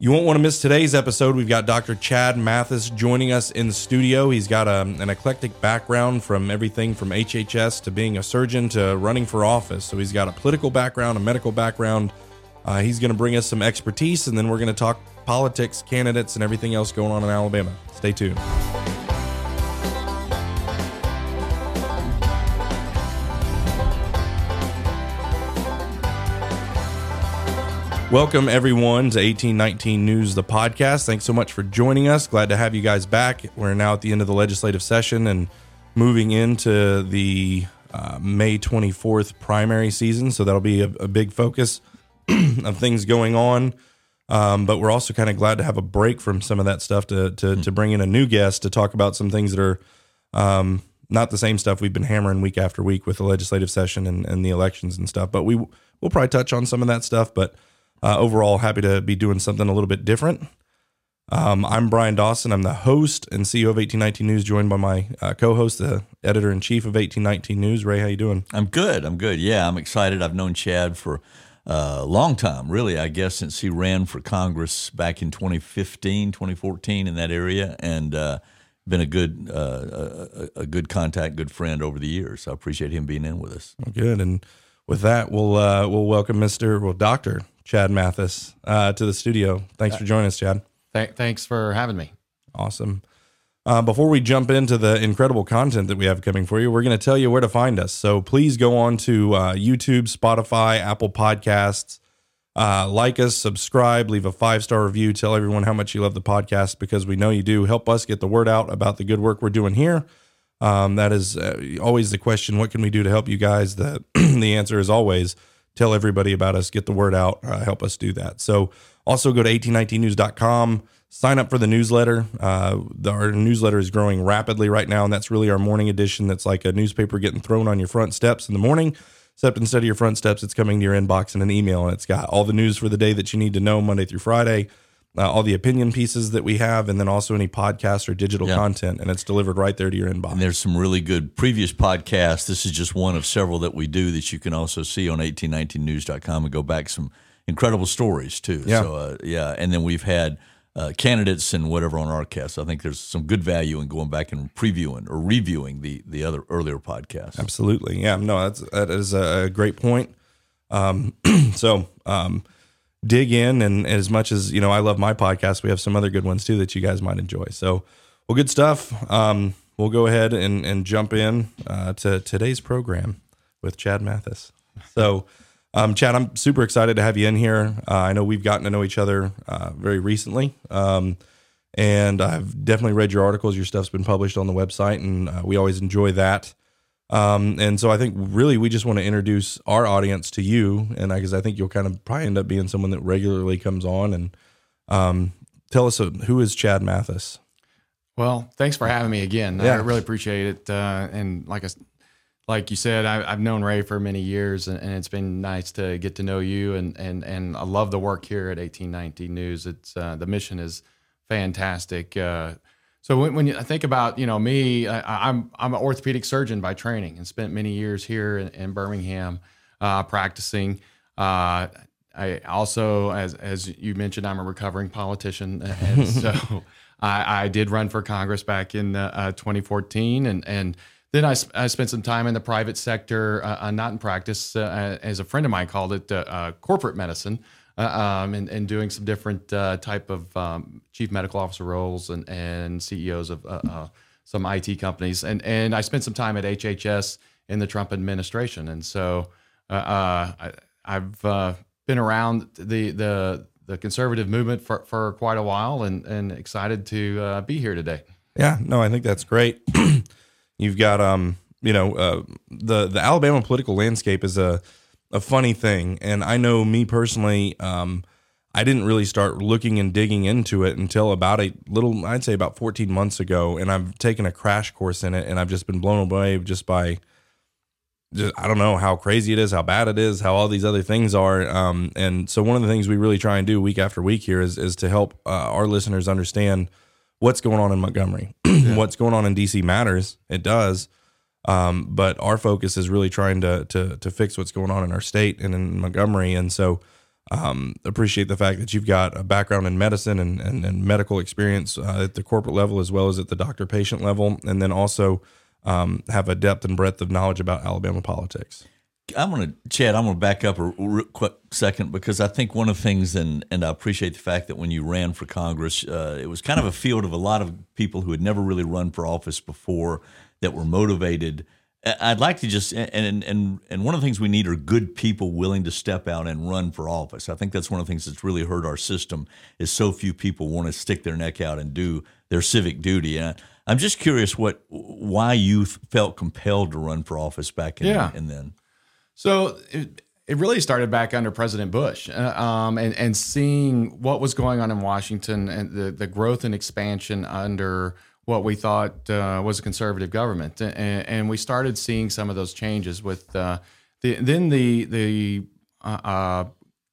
You won't want to miss today's episode. We've got Dr. Chad Mathis joining us in the studio. He's got a, an eclectic background from everything from HHS to being a surgeon to running for office. So he's got a political background, a medical background. Uh, he's going to bring us some expertise, and then we're going to talk politics, candidates, and everything else going on in Alabama. Stay tuned. Welcome, everyone, to 1819 News, the podcast. Thanks so much for joining us. Glad to have you guys back. We're now at the end of the legislative session and moving into the uh, May 24th primary season. So that'll be a, a big focus of things going on. Um, but we're also kind of glad to have a break from some of that stuff to, to, to bring in a new guest to talk about some things that are um, not the same stuff we've been hammering week after week with the legislative session and, and the elections and stuff. But we, we'll probably touch on some of that stuff. But uh, overall, happy to be doing something a little bit different. Um, I'm Bryan Dawson. I'm the host and CEO of 1819 News, joined by my uh, co-host, the editor in chief of 1819 News. Ray, how you doing? I'm good. I'm good. Yeah, I'm excited. I've known Chad for a long time, really. I guess since he ran for Congress back in 2015, 2014, in that area, and uh, been a good uh, a, a, good contact, good friend over the years. So I appreciate him being in with us. Good. And with that, we'll uh, we'll welcome Mr. Well, Doctor Chad Mathis uh, to the studio. Thanks for joining us, Chad. Th- thanks for having me. Awesome. Uh, before we jump into the incredible content that we have coming for you, we're going to tell you where to find us. So please go on to uh, YouTube, Spotify, Apple Podcasts. Uh, like us, subscribe, leave a five star review, tell everyone how much you love the podcast because we know you do. Help us get the word out about the good work we're doing here. Um, that is uh, always the question what can we do to help you guys? The, the answer is always tell everybody about us, get the word out, uh, help us do that. So also go to 1819news.com, sign up for the newsletter. Uh, the, our newsletter is growing rapidly right now, and that's really our morning edition. That's like a newspaper getting thrown on your front steps in the morning. Except instead of your front steps, it's coming to your inbox in an email, and it's got all the news for the day that you need to know Monday through Friday uh, all the opinion pieces that we have, and then also any podcast or digital yeah. content, and it's delivered right there to your inbox. And there's some really good previous podcasts. This is just one of several that we do that you can also see on 1819news.com and go back some incredible stories too. Yeah. So uh, yeah, and then we've had. Uh, candidates and whatever on our cast. I think there's some good value in going back and previewing or reviewing the the other earlier podcasts. Absolutely, yeah. No, that's that is a great point. Um, so um, dig in and as much as you know i love my podcast we have some other good ones too that you guys might enjoy. So well good stuff. Um, we'll go ahead and, and jump in uh, to today's program with chad mathis. So um, chad i'm super excited to have you in here. Uh, i know we've gotten to know each other uh, very recently. Um, and i've definitely read your articles. Your stuff's been published on the website and uh, we always enjoy that um, and so I think really we just want to introduce our audience to you, and because I, I, think you'll kind of probably end up being someone that regularly comes on and um, tell us uh, who is Chad Mathis. Well, thanks for having me again. Yeah. I really appreciate it. Uh, and like I, like you said, I, have known Ray for many years, and, and, it's been nice to get to know you. And and and I love the work here at 1819 News. It's uh, the mission is fantastic. Uh, so when, when you think about you know me, I, am I'm, I'm an orthopedic surgeon by training and spent many years here in, in Birmingham uh, practicing. Uh, I also, as as you mentioned, I'm a recovering politician, and so I, I, did run for Congress back in uh, 2014, and and then I, I spent some time in the private sector, uh, uh, not in practice, uh, as a friend of mine called it, corporate medicine uh, um, and, and doing some different uh, type of um, chief medical officer roles and, and CEOs of uh, uh some IT companies. And, and I spent some time at HHS in the Trump administration. And so uh, uh, I, have been around the, the, the conservative movement for, for quite a while and, and excited to be here today. Yeah, no, I think that's great. You've got, um, you know, the, the Alabama political landscape is a, a funny thing. And I know me personally, um, I didn't really start looking and digging into it until about a little, I'd say about 14 months ago. And I've taken a crash course in it and I've just been blown away just by, just, I don't know how crazy it is, how bad it is, how all these other things are. Um, and so one of the things we really try and do week after week here is, is to help uh, our listeners understand what's going on in Montgomery, yeah. what's going on in DC matters. It does. Um, but our focus is really trying to, to, to fix what's going on in our state and in Montgomery. And so, Um, appreciate the fact that you've got a background in medicine and, and, and medical experience uh, at the corporate level as well as at the doctor patient level, and then also um, have a depth and breadth of knowledge about Alabama politics. I'm going to, Chad, I'm going to back up a real quick second because I think one of the things, and, and I appreciate the fact that when you ran for Congress, uh, it was kind of a field of a lot of people who had never really run for office before that were motivated. I'd like to just and and and one of the things we need are good people willing to step out and run for office. I think that's one of the things that's really hurt our system is so few people want to stick their neck out and do their civic duty. And I, am just curious what why you felt compelled to run for office back in yeah. and then. So it, it really started back under President Bush, uh, um, and and seeing what was going on in Washington and the the growth and expansion under what we thought uh, was a conservative government, and, and, we started seeing some of those changes with uh, the then the the uh, uh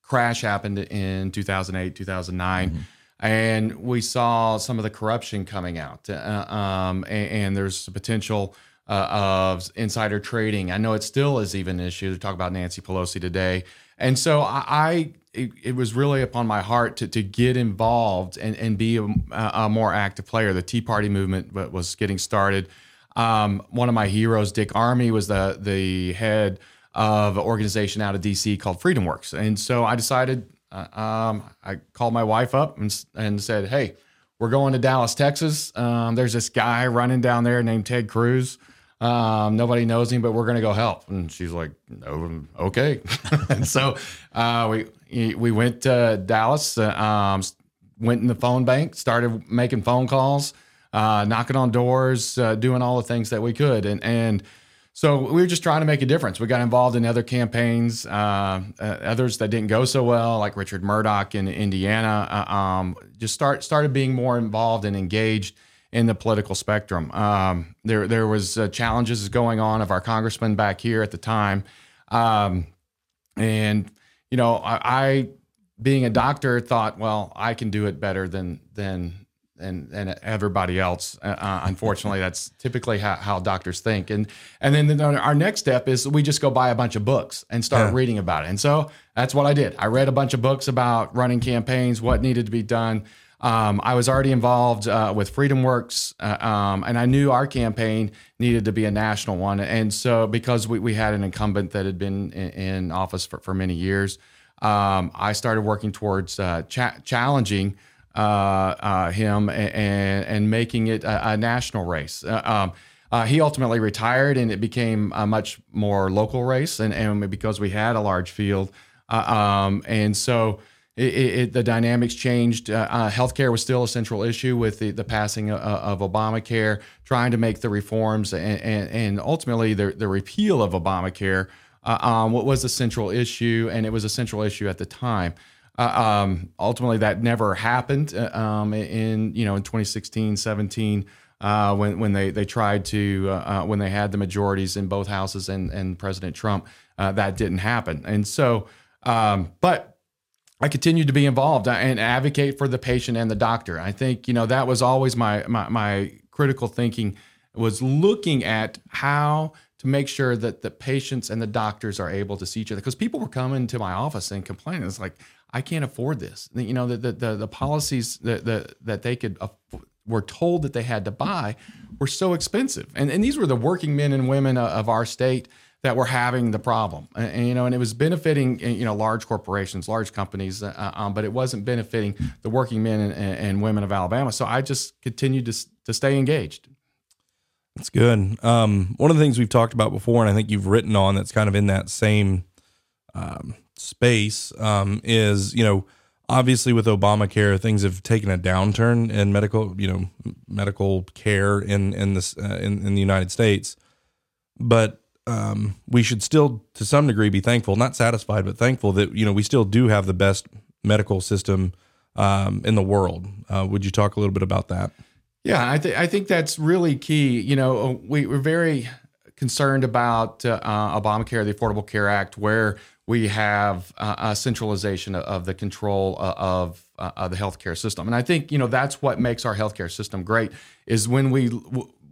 crash happened in 2008 2009 mm-hmm. and we saw some of the corruption coming out uh, um, and, and, there's the potential uh, of insider trading. I know it still is even an issue to talk about Nancy Pelosi today. And so I, I it, it, was really upon my heart to, to get involved and, and be a, a more active player. The Tea Party movement was getting started. Um, one of my heroes, Dick Armey, was the the head of an organization out of DC called Freedom Works. And so I decided, uh, um, I called my wife up and, and said, Hey, we're going to Dallas, Texas. Um, there's this guy running down there named Ted Cruz. Um, nobody knows him, but we're going to go help. And she's like, oh, okay. and so uh, we we went to Dallas, uh, um, went in the phone bank, started making phone calls, uh, knocking on doors, uh, doing all the things that we could. And, and so we were just trying to make a difference. We got involved in other campaigns, uh, uh, others that didn't go so well, like Richard Mourdock in Indiana. Um, just start started being more involved and engaged in the political spectrum. Um, there there was uh, challenges going on of our congressman back here at the time, um, and you know I, I, being a doctor thought, well, I can do it better than than and and everybody else. Uh, uh unfortunately, that's typically how, how, doctors think. And and then the, our next step is we just go buy a bunch of books and start yeah. reading about it. And so that's what I did. I read a bunch of books about running campaigns, what needed to be done. Um, I was already involved uh, with Freedom Works, uh, um, and I knew our campaign needed to be a national one. And so, because we, we had an incumbent that had been in, in office for, for many years, um, I started working towards uh, cha- challenging uh, uh, him and, and making it a, a national race. Uh, um, he ultimately retired, and it became a much more local race, and, and because we had a large field. Um, and so, it, it, the dynamics changed. Uh, uh, healthcare was still a central issue with the, the passing of, of Obamacare, trying to make the reforms and, and, and ultimately the, the repeal of Obamacare uh, um, what was a central issue, and it was a central issue at the time. Uh, um, ultimately, that never happened uh, um, in you know in 2016, 17. Uh, when when they they tried to when they had the majorities in both houses and and President Trump, that didn't happen. And so, um, but I continued to be involved uh, and advocate for the patient and the doctor. I think you know that was always my my, my critical thinking was looking at how to make sure that the patients and the doctors are able to see each other because people were coming to my office and complaining it's like I can't afford this. You know the the the, the policies that the, that they could were told that they had to buy were so expensive, and and these were the working men and women of our state that were having the problem, and, and, you know, and it was benefiting you know large corporations, large companies, uh, uh, um, but it wasn't benefiting the working men and, and, women of Alabama. So I just continued to to stay engaged. That's good. Um, one of the things we've talked about before, and I think you've written on that's kind of in that same um, space, um, is you know obviously with Obamacare, things have taken a downturn in medical, you know, medical care in in this uh, in, in the United States. But um, we should still, to some degree, be thankful, not satisfied, but thankful that you know we still do have the best medical system um, in the world. Uh, would you talk a little bit about that? Yeah, I think I think that's really key. You know, we, we're very concerned about uh, uh, Obamacare, the Affordable Care Act, where we have uh, a centralization of the control uh, of, uh, of the healthcare system. And I think you know that's what makes our healthcare system great is when we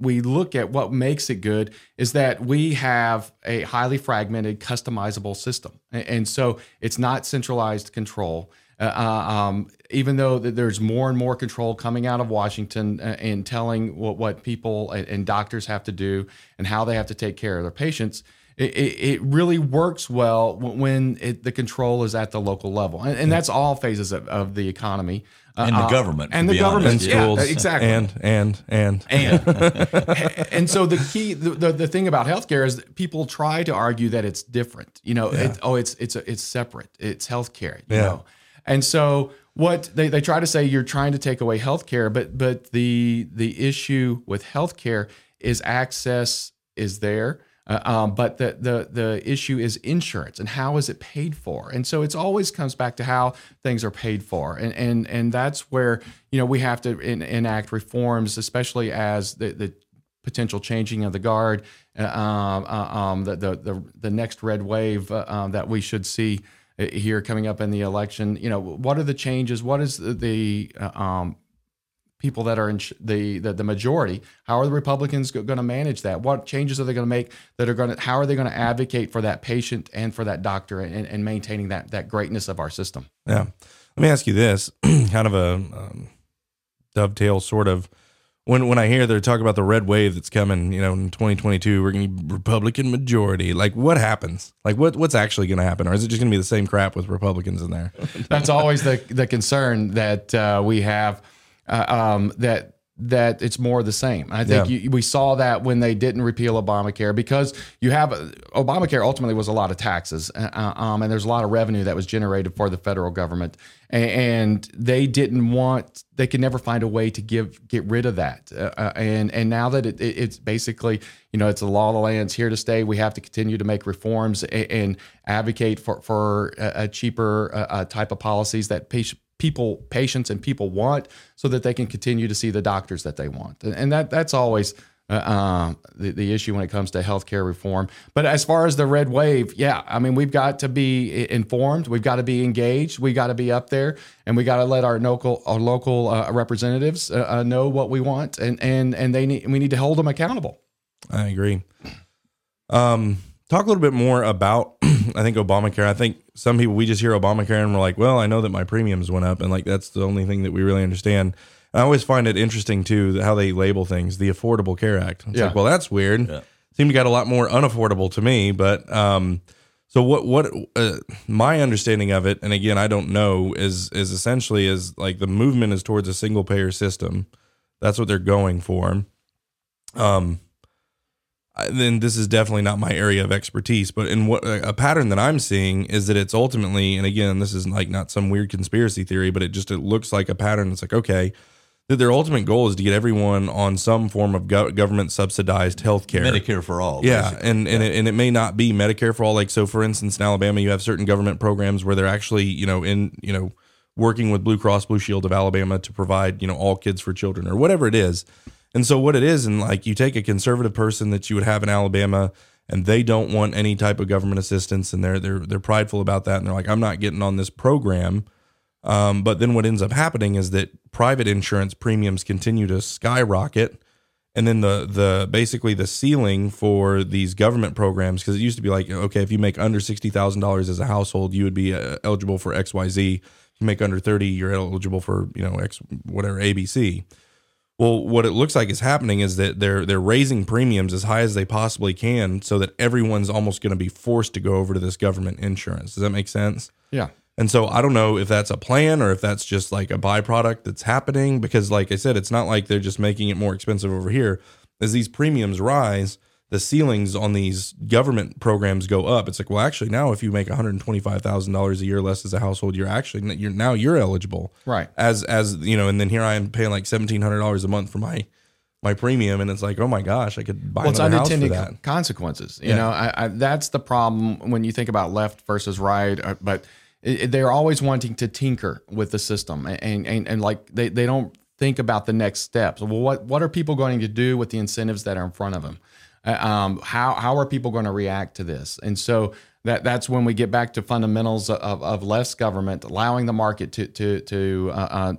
we look at what makes it good is that we have a highly fragmented, customizable system, and so it's not centralized control. Uh, uh, um, even though there's more and more control coming out of Washington uh, and telling what, what people and, and, doctors have to do and how they have to take care of their patients, it, it really works well when it, the control is at the local level, and, and that's all phases of, of the economy and the uh, government, and the government, and schools, yeah, exactly, and and and and and so the key, the, the, the thing about healthcare is that people try to argue that it's different. You know, yeah. it, oh, it's it's a, it's separate. It's healthcare. You yeah. know, and so what they, they try to say you're trying to take away healthcare, but but the the issue with healthcare is access is there uh, um, but the, the the issue is insurance and how is it paid for, and so it's always comes back to how things are paid for, and and and that's where you know we have to in, enact reforms, especially as the the potential changing of the guard, uh, um, uh, um, the, the the the next red wave uh, um, that we should see uh, here coming up in the election. You know, what are the changes? What is the, the uh, um, people that are in the, the, the majority. How are the Republicans going to manage that? What changes are they going to make that are going to? How are they going to advocate for that patient and for that doctor and, and maintaining that that greatness of our system? Yeah. Let me ask you this, kind of a um, dovetail sort of. When, when I hear they're talking about the red wave that's coming, you know, in 2022, we're going to be Republican majority. Like, what happens? Like, what what's actually going to happen, or is it just going to be the same crap with Republicans in there? That's always the the concern that uh, we have uh, um, that that it's more the same. I think yeah. you, we saw that when they didn't repeal Obamacare because you have Obamacare ultimately was a lot of taxes, uh, uh, um, and there's a lot of revenue that was generated for the federal government, and, and they didn't want they could never find a way to give get rid of that, uh, uh and and now that it, it, it's basically you know it's the law of the land, it's here to stay. We have to continue to make reforms and, and advocate for for a, a cheaper uh, type of policies that people patients and people want so that they can continue to see the doctors that they want and, that that's always uh, uh, the, the issue when it comes to healthcare reform. But as far as the red wave, yeah, I mean, we've got to be informed. We've got to be engaged. We got to be up there, and we got to let our local our local uh, representatives uh, uh, know what we want, and and and they need we need to hold them accountable. I agree. Um, talk a little bit more about I think Obamacare. I think some people we just hear Obamacare and we're like, well, I know that my premiums went up, and like that's the only thing that we really understand. And I always find it interesting too how they label things. The Affordable Care Act. It's yeah. like, well, that's weird. Yeah. Seemed to got a lot more unaffordable to me, but um, so what? What uh, my understanding of it, and again, I don't know, is is essentially is like the movement is towards a single payer system. That's what they're going for. Um, then this is definitely not my area of expertise. But in what a pattern that I'm seeing is that it's ultimately, and again, this is like not some weird conspiracy theory, but it just it looks like a pattern. It's like okay, that their ultimate goal is to get everyone on some form of go- government subsidized health care, Medicare for all. Yeah, basically. and and, yeah. It, and it may not be Medicare for all. Like so, for instance, in Alabama, you have certain government programs where they're actually you know in you know working with Blue Cross Blue Shield of Alabama to provide you know all kids for children or whatever it is and so what it is, and like you take a conservative person that you would have in Alabama, and they don't want any type of government assistance, and they're they're they're prideful about that, and they're like, I'm not getting on this program. Um, but then what ends up happening is that private insurance premiums continue to skyrocket, and then the the basically the ceiling for these government programs because it used to be like okay if you make under sixty thousand dollars as a household you would be uh, eligible for X Y Z. If you make under thirty, you're eligible for you know X whatever ABC. Well, what it looks like is happening is that they're they're raising premiums as high as they possibly can, so that everyone's almost going to be forced to go over to this government insurance. Does that make sense? Yeah. And so I don't know if that's a plan or if that's just like a byproduct that's happening because, like I said, it's not like they're just making it more expensive over here. As these premiums rise, the ceilings on these government programs go up. It's like, well, actually, now if you make one hundred twenty five thousand dollars a year less as a household, you're actually you're now you're eligible, right? As as you know, and then here I am paying like seventeen hundred dollars a month for my my premium, and it's like, oh my gosh, I could buy well, for that. Consequences, you yeah. know, I, I, that's the problem when you think about left versus right, uh, but. they're always wanting to tinker with the system and, and, and like they, they don't think about the next steps. Well, what, what are people going to do with the incentives that are in front of them? Uh, um, how how are people going to react to this? And so that that's when we get back to fundamentals of, of less government, allowing the market to to to uh, uh,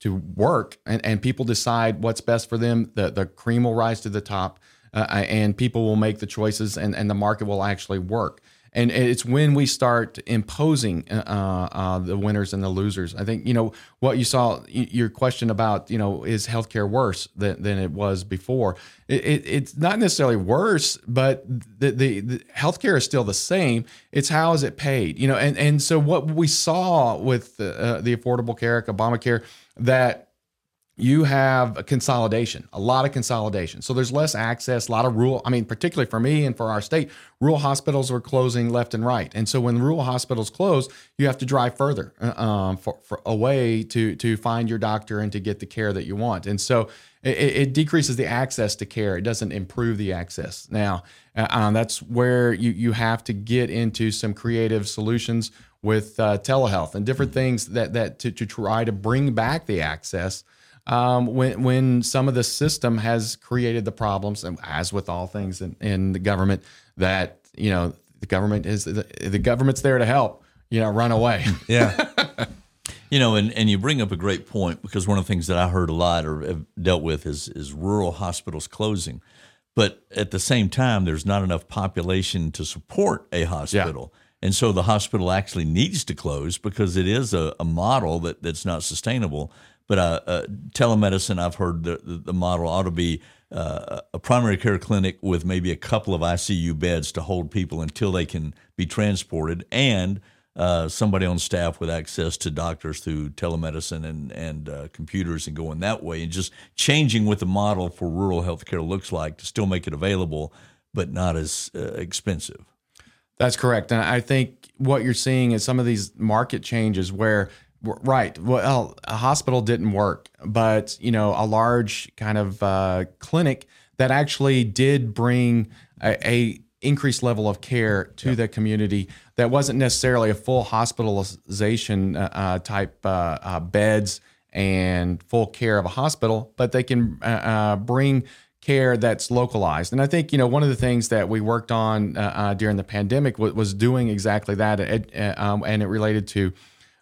to work, and, and people decide what's best for them. The the cream will rise to the top, uh, and people will make the choices, and and the market will actually work and it's when we start imposing uh, uh, the winners and the losers. I think you know what you saw. Your question about you know is healthcare worse than, than it was before? It, it, it's not necessarily worse, but the, the, the healthcare is still the same. It's how is it paid? You know, and and so what we saw with the, uh, the Affordable Care Act, Obamacare, that you have a consolidation, a lot of consolidation. So there's less access, a lot of rural. I mean, particularly for me and for our state, rural hospitals are closing left and right. And so when rural hospitals close, you have to drive further uh, um, for, for away to to find your doctor and to get the care that you want. And so it, it decreases the access to care. It doesn't improve the access. Now uh, um, that's where you you have to get into some creative solutions with uh, telehealth and different things that that to, to try to bring back the access um, when when some of the system has created the problems, and as with all things in, in the government, that you know the government is the, the government's there to help. You know, run away. Yeah. You know, and, and you bring up a great point because one of the things that I heard a lot or have dealt with is is rural hospitals closing. But at the same time, there's not enough population to support a hospital. Yeah. And so the hospital actually needs to close because it is a, a model that, that's not sustainable. But uh, uh, telemedicine, I've heard the, the, model ought to be uh, a primary care clinic with maybe a couple of ICU beds to hold people until they can be transported, and uh, somebody on staff with access to doctors through telemedicine and and uh, computers and going that way, and just changing what the model for rural healthcare looks like to still make it available, but not as uh, expensive. That's correct, and I think what you're seeing is some of these market changes where Right. Well, a hospital didn't work, but you know, a large kind of uh, clinic that actually did bring a, a increased level of care to yep. the community that wasn't necessarily a full hospitalization uh, uh type uh, uh, beds and full care of a hospital, but they can uh, bring care that's localized. And I think you know one of the things that we worked on during the pandemic was, was doing exactly that, um, and it related to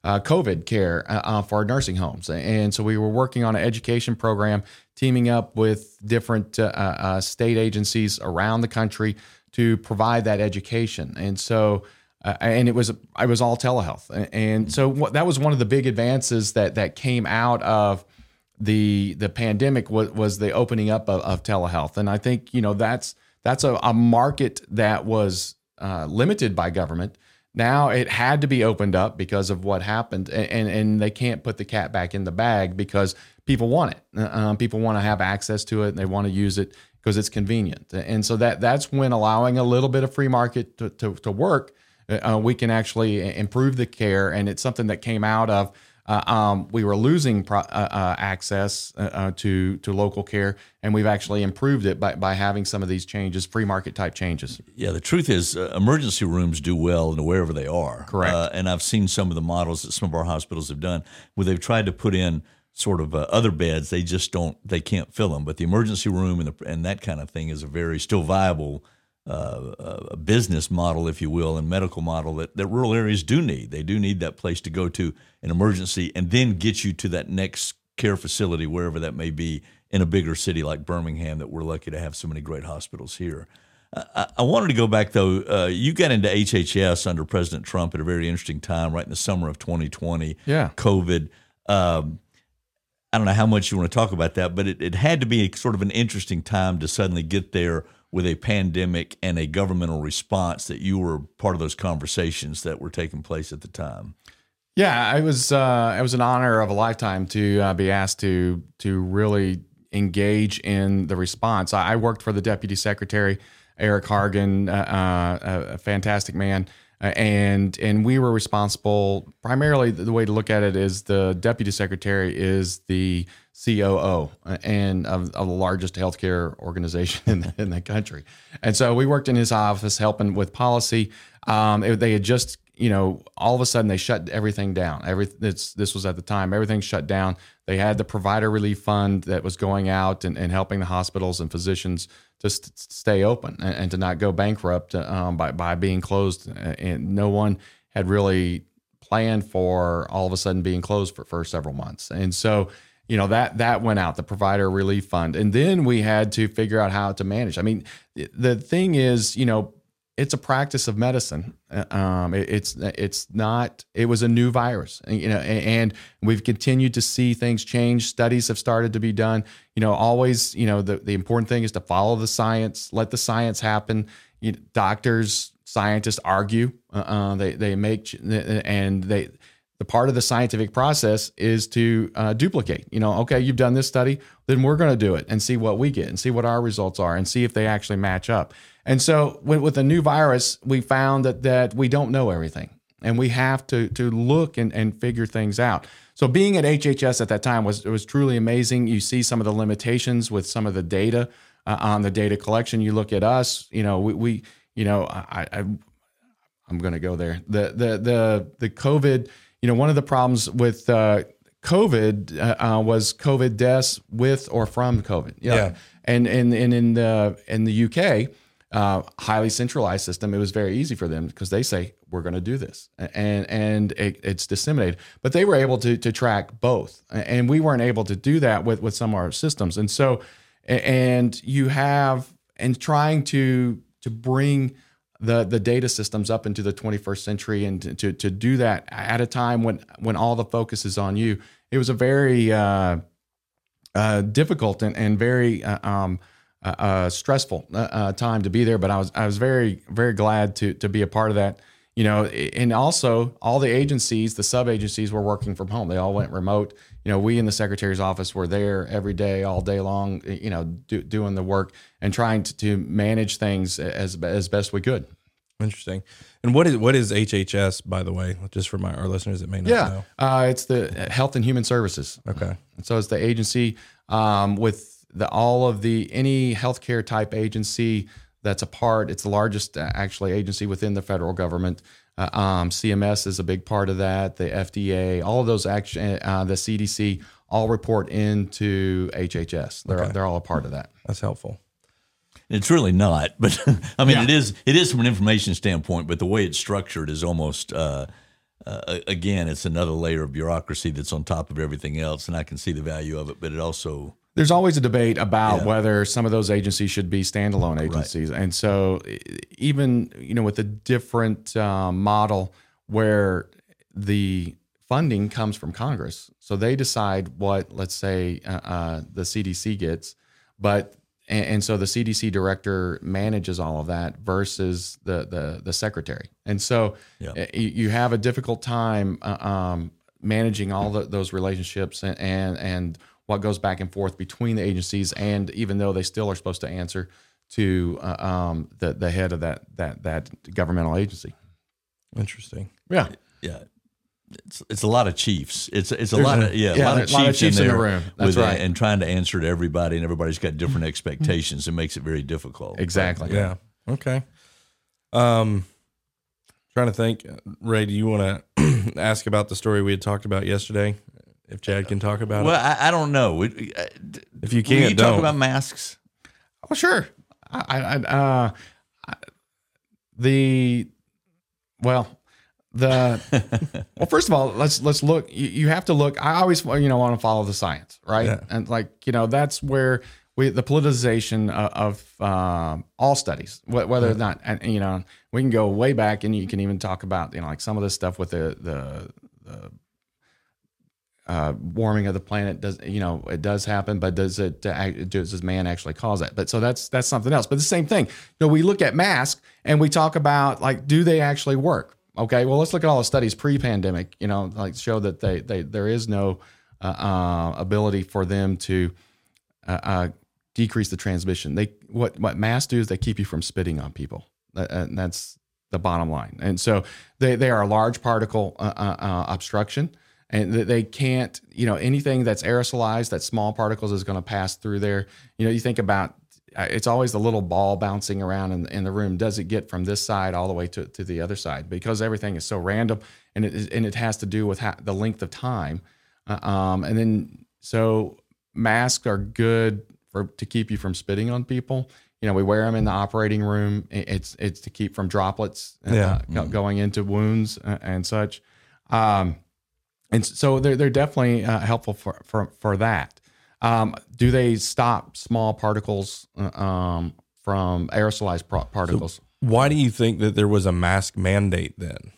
uh, COVID care uh, uh, for our nursing homes. And so we were working on an education program, teaming up with different uh, uh, state agencies around the country to provide that education. And so, uh, and it was I was all telehealth. And so what, that was one of the big advances that that came out of the the pandemic was, was the opening up of, of telehealth. And I think you know that's that's a, a market that was limited by government now it had to be opened up because of what happened, and and they can't put the cat back in the bag because people want it. Uh, um, people want to have access to it, and they want to use it because it's convenient. And so that that's when allowing a little bit of free market to to, to work, uh, we can actually improve the care, and it's something that came out of uh, um, we were losing pro- uh, uh, access uh, uh, to to local care, and we've actually improved it by, by having some of these changes, free market type changes. Yeah, the truth is, uh, emergency rooms do well in wherever they are. Correct. and I've seen some of the models that some of our hospitals have done where they've tried to put in sort of other beds. They just don't, they can't fill them. But the emergency room and the, and that kind of thing is a very still viable uh, a business model, if you will, and medical model that, that rural areas do need. They do need that place to go to an emergency and then get you to that next care facility, wherever that may be, in a bigger city like Birmingham, that we're lucky to have so many great hospitals here. I, I wanted to go back though. Uh, you got into HHS under President Trump at a very interesting time, right in the summer of 2020. Yeah, COVID. Um, I don't know how much you want to talk about that, but it, it had to be sort of an interesting time to suddenly get there with a pandemic and a governmental response that you were part of those conversations that were taking place at the time. Yeah, it was uh, it was an honor of a lifetime to uh, be asked to to really engage in the response. I, worked for the deputy secretary Eric Hargan, uh, uh a fantastic man, uh, and and we were responsible primarily. The way to look at it is the deputy secretary is the COO and of, of the largest healthcare organization in the, in the country. And so we worked in his office helping with policy. Um, it, they had just, you know, all of a sudden they shut everything down. Every this this was at the time everything shut down. They had the provider relief fund that was going out and, and helping the hospitals and physicians to st- stay open and, and, to not go bankrupt um, by, by being closed. And no one had really planned for all of a sudden being closed for, for several months. And so, you know, that that went out, the provider relief fund. And then we had to figure out how to manage. I mean, the thing is, you know, it's a practice of medicine. Uh, um, it, it's it's not. It was a new virus, you know, and, we've continued to see things change. Studies have started to be done. You know, always, you know, the the important thing is to follow the science, let the science happen. You know, doctors, scientists argue. Uh, uh they they make and they the part of the scientific process is to uh, duplicate. You know, okay, you've done this study, then we're going to do it and see what we get and see what our results are and see if they actually match up. And so, with, with a new virus, we found that that we don't know everything, and we have to to look and, and figure things out. So, being at HHS at that time was was truly amazing. You see some of the limitations with some of the data uh, on the data collection. You look at us, you know, we, we you know, I, I I'm going to go there. The the the the COVID you know, one of the problems with uh, COVID uh, uh was COVID deaths with or from COVID. Yeah. yeah. And, and, and in the, in the UK, uh, highly centralized system, it was very easy for them because they say we're going to do this, and and it, it's disseminated. But they were able to to track both, and we weren't able to do that with with some of our systems. And so, and you have and trying to to bring the the data systems up into the 21st century and to, to, do that at a time when when all the focus is on you. It was a very uh, uh, difficult and, and very uh, um, uh, uh, stressful uh, time to be there but I was I was very very glad to to be a part of that you know and also all the agencies the sub agencies were working from home they all went remote you know, we in the secretary's office were there every day, all day long, you know, do, doing the work and trying to, to manage things as as best we could. Interesting. And what is what is HHS, by the way, just for my our listeners that may not yeah. know? Uh, it's the Health and Human Services. Okay. And so it's the agency um, with the all of the any healthcare type agency that's a part. It's the largest uh, actually agency within the federal government. Uh, um, CMS is a big part of that. The FDA, all of those action, uh, the CDC, all report into HHS. They're okay. they're all a part of that. That's helpful. It's really not, but I mean, yeah. it is. It is from an information standpoint, but the way it's structured is almost. Uh, uh, again, it's another layer of bureaucracy that's on top of everything else, and I can see the value of it. But it also there's always a debate about yeah. whether some of those agencies should be standalone agencies, right. and so even you know with a different uh, model where the funding comes from Congress, so they decide what, let's say, uh, uh, the CDC gets, but and, and, so the CDC director manages all of that versus the the, the secretary, and so yeah. You, you, have a difficult time uh, um, managing all the, those relationships and, and and what goes back and forth between the agencies, and even though they still are supposed to answer to uh, um, the the head of that that that governmental agency. Interesting. Yeah. Yeah. It's, it's a lot of chiefs. It's it's a There's lot of yeah, yeah, a lot of chiefs, lot of chiefs in, in, the room. That's right. and trying to answer to everybody, and everybody's got different expectations. It makes it very difficult. Exactly. But, yeah. Okay. Um, trying to think, Ray. Do you want to ask about the story we had talked about yesterday? If Chad can talk about well, it. Well, I, I, don't know. if you can't, you don't. talk about masks. Oh, sure. I, I, uh, the well, the well, first of all, let's let's look. You, you, have to look. I always you know want to follow the science, right? Yeah. And like you know that's where we the politicization of, of um, all studies, whether or not, and you know, we can go way back, and you can even talk about you know like some of this stuff with the the, the uh, warming of the planet does you know it does happen but does it uh, does man actually cause that? But so that's that's something else. But the same thing you know we look at masks and we talk about like do they actually work? Okay well let's look at all the studies pre-pandemic you know like show that they, they there is no uh, uh, ability for them to uh, uh, decrease the transmission. They what what masks do is they keep you from spitting on people. And that's the bottom line. And so they, they are a large particle obstruction and they can't, you know, anything that's aerosolized, that small particles is going to pass through there. You know, you think about uh, it's always the little ball bouncing around in, in the room. Does it get from this side all the way to, to the other side? Because everything is so random, and it and it has to do with the length of time. Uh, um, and then so masks are good for to keep you from spitting on people. You know, we wear them in the operating room. It's it's to keep from droplets uh, Yeah. go- going into wounds uh, and such. Um, and so they're they're definitely uh, helpful for for for that. Um, do they stop small particles uh, um, from aerosolized pro- particles? Why do you think that there was a mask mandate then?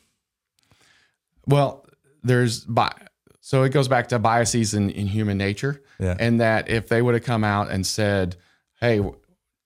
Well, there's bi- so it goes back to biases in, in human nature, Yeah. and that if they would have come out and said, "Hey,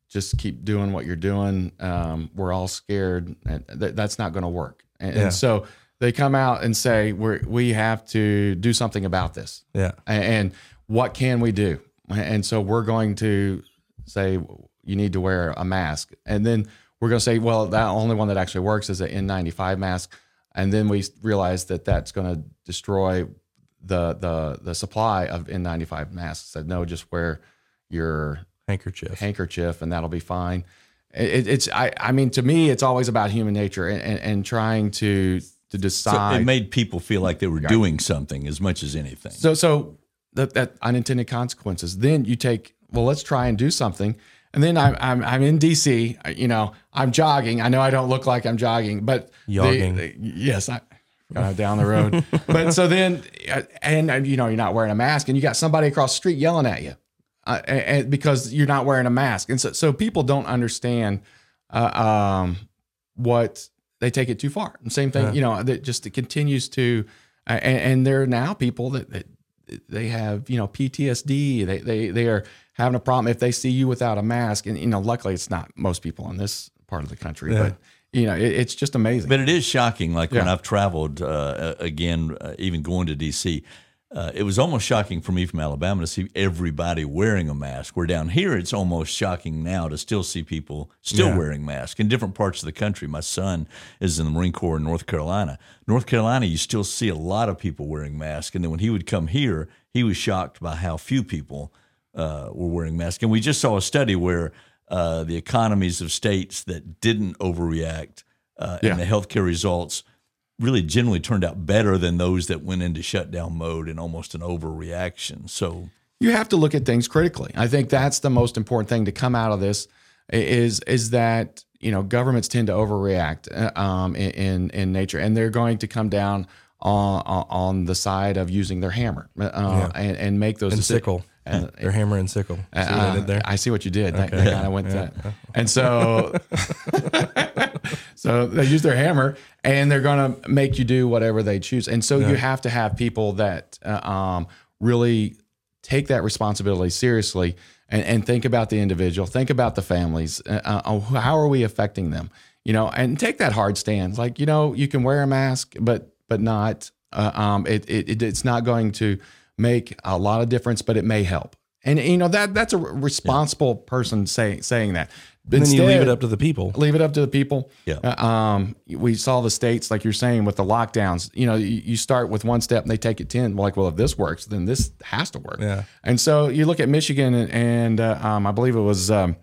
just keep doing what you're doing," um, we're all scared, and th- that's not going to work. And, Yeah. and so they come out and say, "We we have to do something about this." Yeah. A- and what can we do? And so we're going to say you need to wear a mask, and then we're going to say, well, the only one that actually works is an N95 mask, and then we realize that that's going to destroy the the the supply of N95 masks. Said no, just wear your Handkerchief. handkerchief, and that'll be fine. It, it's I I mean to me, it's always about human nature and, and, and trying to to So decide. it made people feel like they were doing something as much as anything. So so that, that unintended consequences. Then you take well, let's try and do something. And then I'm I'm, I'm in DC. You know, I'm jogging. I know I don't look like I'm jogging, but Jogging. yes, I of down the road. but so then, uh, and, and you know, you're not wearing a mask, and you got somebody across the street yelling at you, uh, and, and because you're not wearing a mask, and so so people don't understand uh, um, what they take it too far. And same thing, you know, that just it continues to, uh, and, and there are now people that, that they have, you know, PTSD. They they they are having a problem if they see you without a mask. And you know, luckily it's not most people in this part of the country, Yeah. but you know, it, it's just amazing. But it is shocking. Like when I've traveled uh, again, uh, even going to DC, uh, it was almost shocking for me from Alabama to see everybody wearing a mask. Where down here, it's almost shocking now to still see people still Yeah. wearing masks in different parts of the country. My son is in the Marine Corps in North Carolina. North Carolina, you still see a lot of people wearing masks. And then when he would come here, he was shocked by how few people uh, were wearing masks. And we just saw a study where uh, the economies of states that didn't overreact uh, Yeah. and the healthcare results really generally turned out better than those that went into shutdown mode and almost an overreaction. So you have to look at things critically. I think that's the most important thing to come out of this is is that you know governments tend to overreact uh, um, in, in in nature, and they're going to come down on on on the side of using their hammer uh, and, and make those And deci- sickle. And, Their hammer and sickle. See what I uh, did there? I see what you did. That, that kind of went that. And so, so they use their hammer, and they're going to make you do whatever they choose. And so you have to have people that uh, um, really take that responsibility seriously and, and think about the individual, think about the families. Uh, uh, how are we affecting them? You know, and take that hard stance. Like you know, you can wear a mask, but but not. Uh, um, it, it, it it's not going to make a lot of difference, but it may help. And you know that that's a responsible person saying saying that. And then you leave it up to the people. leave it up to the people. Yeah. Uh, um, we saw the states, like you're saying, with the lockdowns. You know, you, you start with one step and they take it ten. Well, like, well, if this works, then this has to work. Yeah. And so you look at Michigan and, and uh, um, I believe it was um,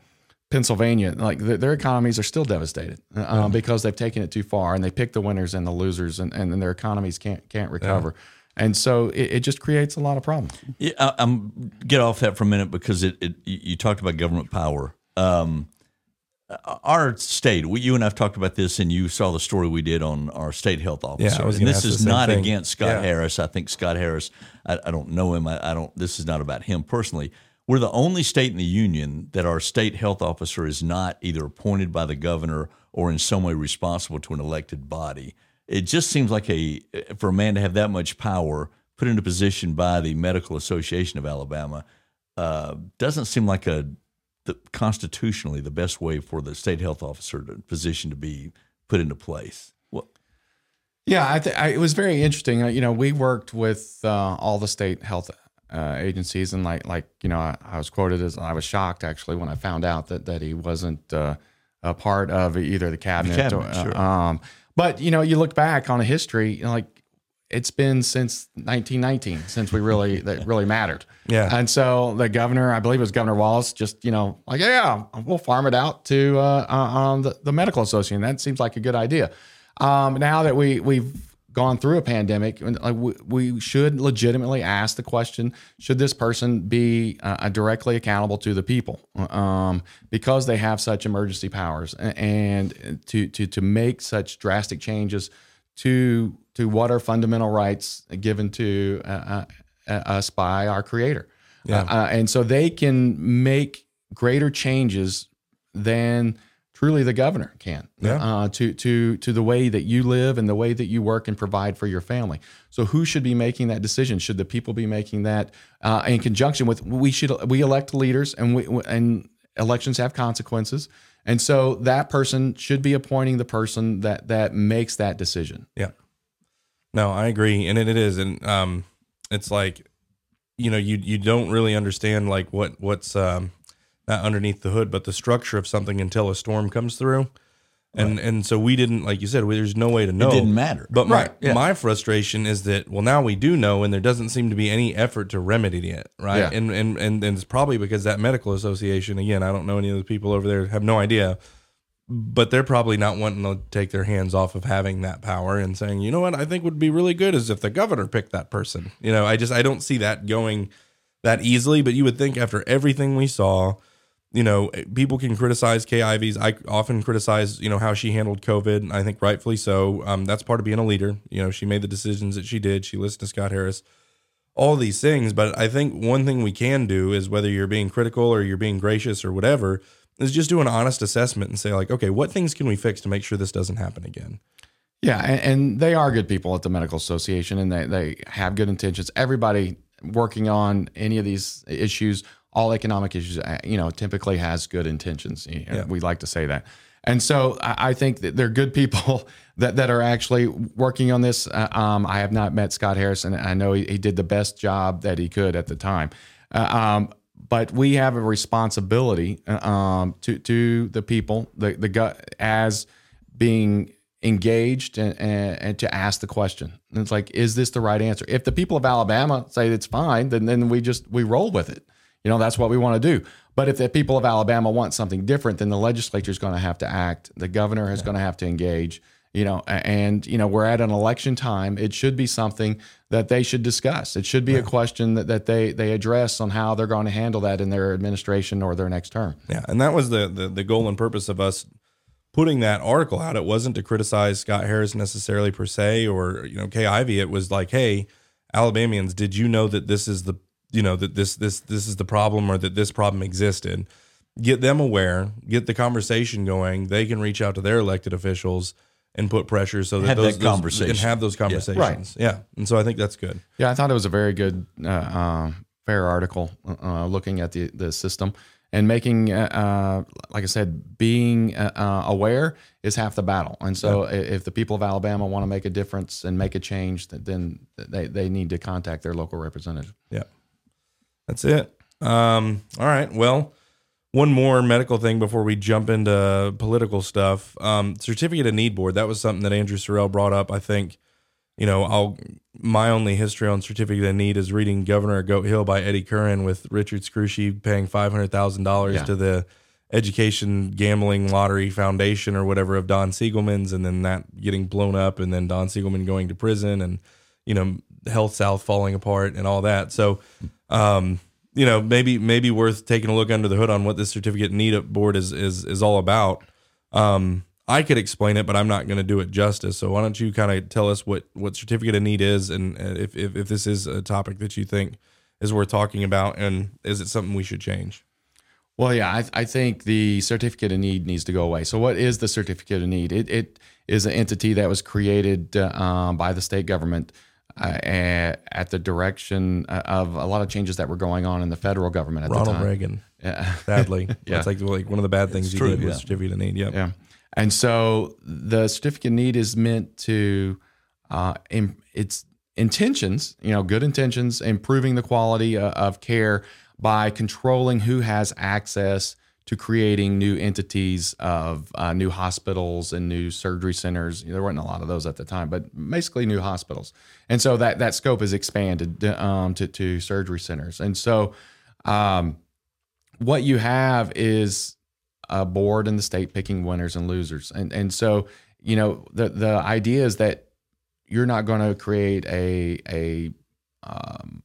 Pennsylvania. Like th- their economies are still devastated uh, um, because they've taken it too far and they pick the winners and the losers, and, and then their economies can't can't recover. And so it, it just creates a lot of problems. Yeah, I, I'm get off that for a minute because it, it you you talked about government power. Um, our state, we, you and I've talked about this, and you saw the story we did on our state health officer. I was and this is not thing. against Scott Yeah. Harris. I think Scott Harris. I, I don't know him. I, I don't. This is not about him personally. We're the only state in the union that our state health officer is not either appointed by the governor or in some way responsible to an elected body. It just seems like a for a man to have that much power put into position by the Medical Association of Alabama uh, doesn't seem like a the, constitutionally the best way for the state health officer to, position to be put into place. Well, Yeah, I th- I, it was very interesting. Uh, you know, we worked with uh, all the state health uh, agencies, and like like you know, I, I was quoted as I was shocked actually when I found out that that he wasn't uh, a part of either the cabinet. cabinet, or, uh, sure. um, but you know, you look back on a history, you know, like it's been since 1919 since we really that really mattered. Yeah. And so the governor, I believe it was Governor Wallace, just you know, like yeah, we'll farm it out to uh, uh, um, the, the medical association. That seems like a good idea. Um, now that we we've gone through a pandemic, like we, we should legitimately ask the question: Should this person be uh, directly accountable to the people um, because they have such emergency powers and to to to make such drastic changes to to what are fundamental rights given to uh, uh us by our Creator? Yeah. Uh, uh, and so they can make greater changes than truly the governor can yeah. uh, to to to the way that you live and the way that you work and provide for your family. So who should be making that decision? Should the people be making that uh, in conjunction with we should we elect leaders and we and elections have consequences. And so that person should be appointing the person that that makes that decision. Yeah. No, I agree, and it, it is, and um, it's like, you know, you you don't really understand like what what's um not underneath the hood, but the structure of something until a storm comes through. And right. and so we didn't, like you said, we, there's no way to know. It didn't matter. But my right. yeah. my frustration is that well now we do know, and there doesn't seem to be any effort to remedy it, right? Yeah. And, and and and it's probably because that medical association, again, I don't know any of the people over there, have no idea, but they're probably not wanting to take their hands off of having that power and saying, you know what, I think would be really good is if the governor picked that person. You know, I just I don't see that going that easily. But you would think after everything we saw you know, people can criticize Kay. I often criticize, you know, how she handled COVID. I think rightfully so. Um, that's part of being a leader. You know, she made the decisions that she did. She listened to Scott Harris, all these things. But I think one thing we can do is whether you're being critical or you're being gracious or whatever, is just do an honest assessment and say, like, okay, what things can we fix to make sure this doesn't happen again? Yeah, and, and they are good people at the Medical Association and they, they have good intentions. Everybody working on any of these issues all economic issues, uh, you know, typically has good intentions. You know, yeah. We like to say that. And so I think that they're good people that, that are actually working on this. Uh, um, I have not met Scott Harrison. I know he, he, did the best job that he could at the time. Uh, um, but we have a responsibility uh, um, to to the people, the the gut as being engaged and, and, and, to ask the question. And it's like, is this the right answer? If the people of Alabama say it's fine, then then we just we roll with it. You know, that's what we want to do. But if the people of Alabama want something different, then the legislature is going to have to act. The governor is yeah. going to have to engage. You know, and you know we're at an election time. It should be something that they should discuss. It should be yeah. a question that, that they they address on how they're going to handle that in their administration or their next term. Yeah, and that was the the, the goal and purpose of us putting that article out. It wasn't to criticize Scott Harris necessarily per se, or you know Kay Ivey. It was like, hey, Alabamians, did you know that this is the you know that this this this is the problem or that this problem existed. Get them aware get the conversation going. They can reach out to their elected officials and put pressure so that have those, that conversation. those can have those conversations yeah. right. yeah. And so i think that's good. Yeah i thought it was a very good uh, uh, fair article uh, looking at the the system and making uh, uh, like i said being uh, aware is half the battle. And so yeah. if the people of alabama want to make a difference and make a change then they, they need to contact their local representative. Yeah that's it. Um, all right. Well, one more medical thing before we jump into political stuff. Um, certificate of need board. That was something that Andrew Sorrell brought up. I think, you know, I'll my only history on certificate of need is reading Governor Goat Hill by Eddie Curran with Richard Scrushy paying five hundred thousand yeah. dollars to the Education Gambling Lottery Foundation or whatever of Don Siegelman's, and then that getting blown up, and then Don Siegelman going to prison, and you know, HealthSouth falling apart, and all that. So um, you know, maybe maybe worth taking a look under the hood on what this certificate need board is is is all about. Um, I could explain it, but I'm not going to do it justice. So why don't you kind of tell us what what certificate of need is, and if, if if this is a topic that you think is worth talking about, and is it something we should change? Well, yeah, I, I think the certificate of need needs to go away. So, what is the certificate of need? It, it is an entity that was created uh, by the state government uh, at the direction uh, of a lot of changes that were going on in the federal government at Ronald the time. Reagan. Yeah. Sadly, yeah, it's like like one of the bad things he did was certificate of need. Yep. Yeah, and so the certificate of need is meant to, uh, in, its intentions, you know, good intentions, improving the quality of, uh, of care by controlling who has access to creating new entities of uh, new hospitals and new surgery centers. There weren't a lot of those at the time, but basically new hospitals. And so that that scope is expanded um, to, to surgery centers. And so um, what you have is a board in the state picking winners and losers. And and so you know the the idea is that you're not going to create a a um,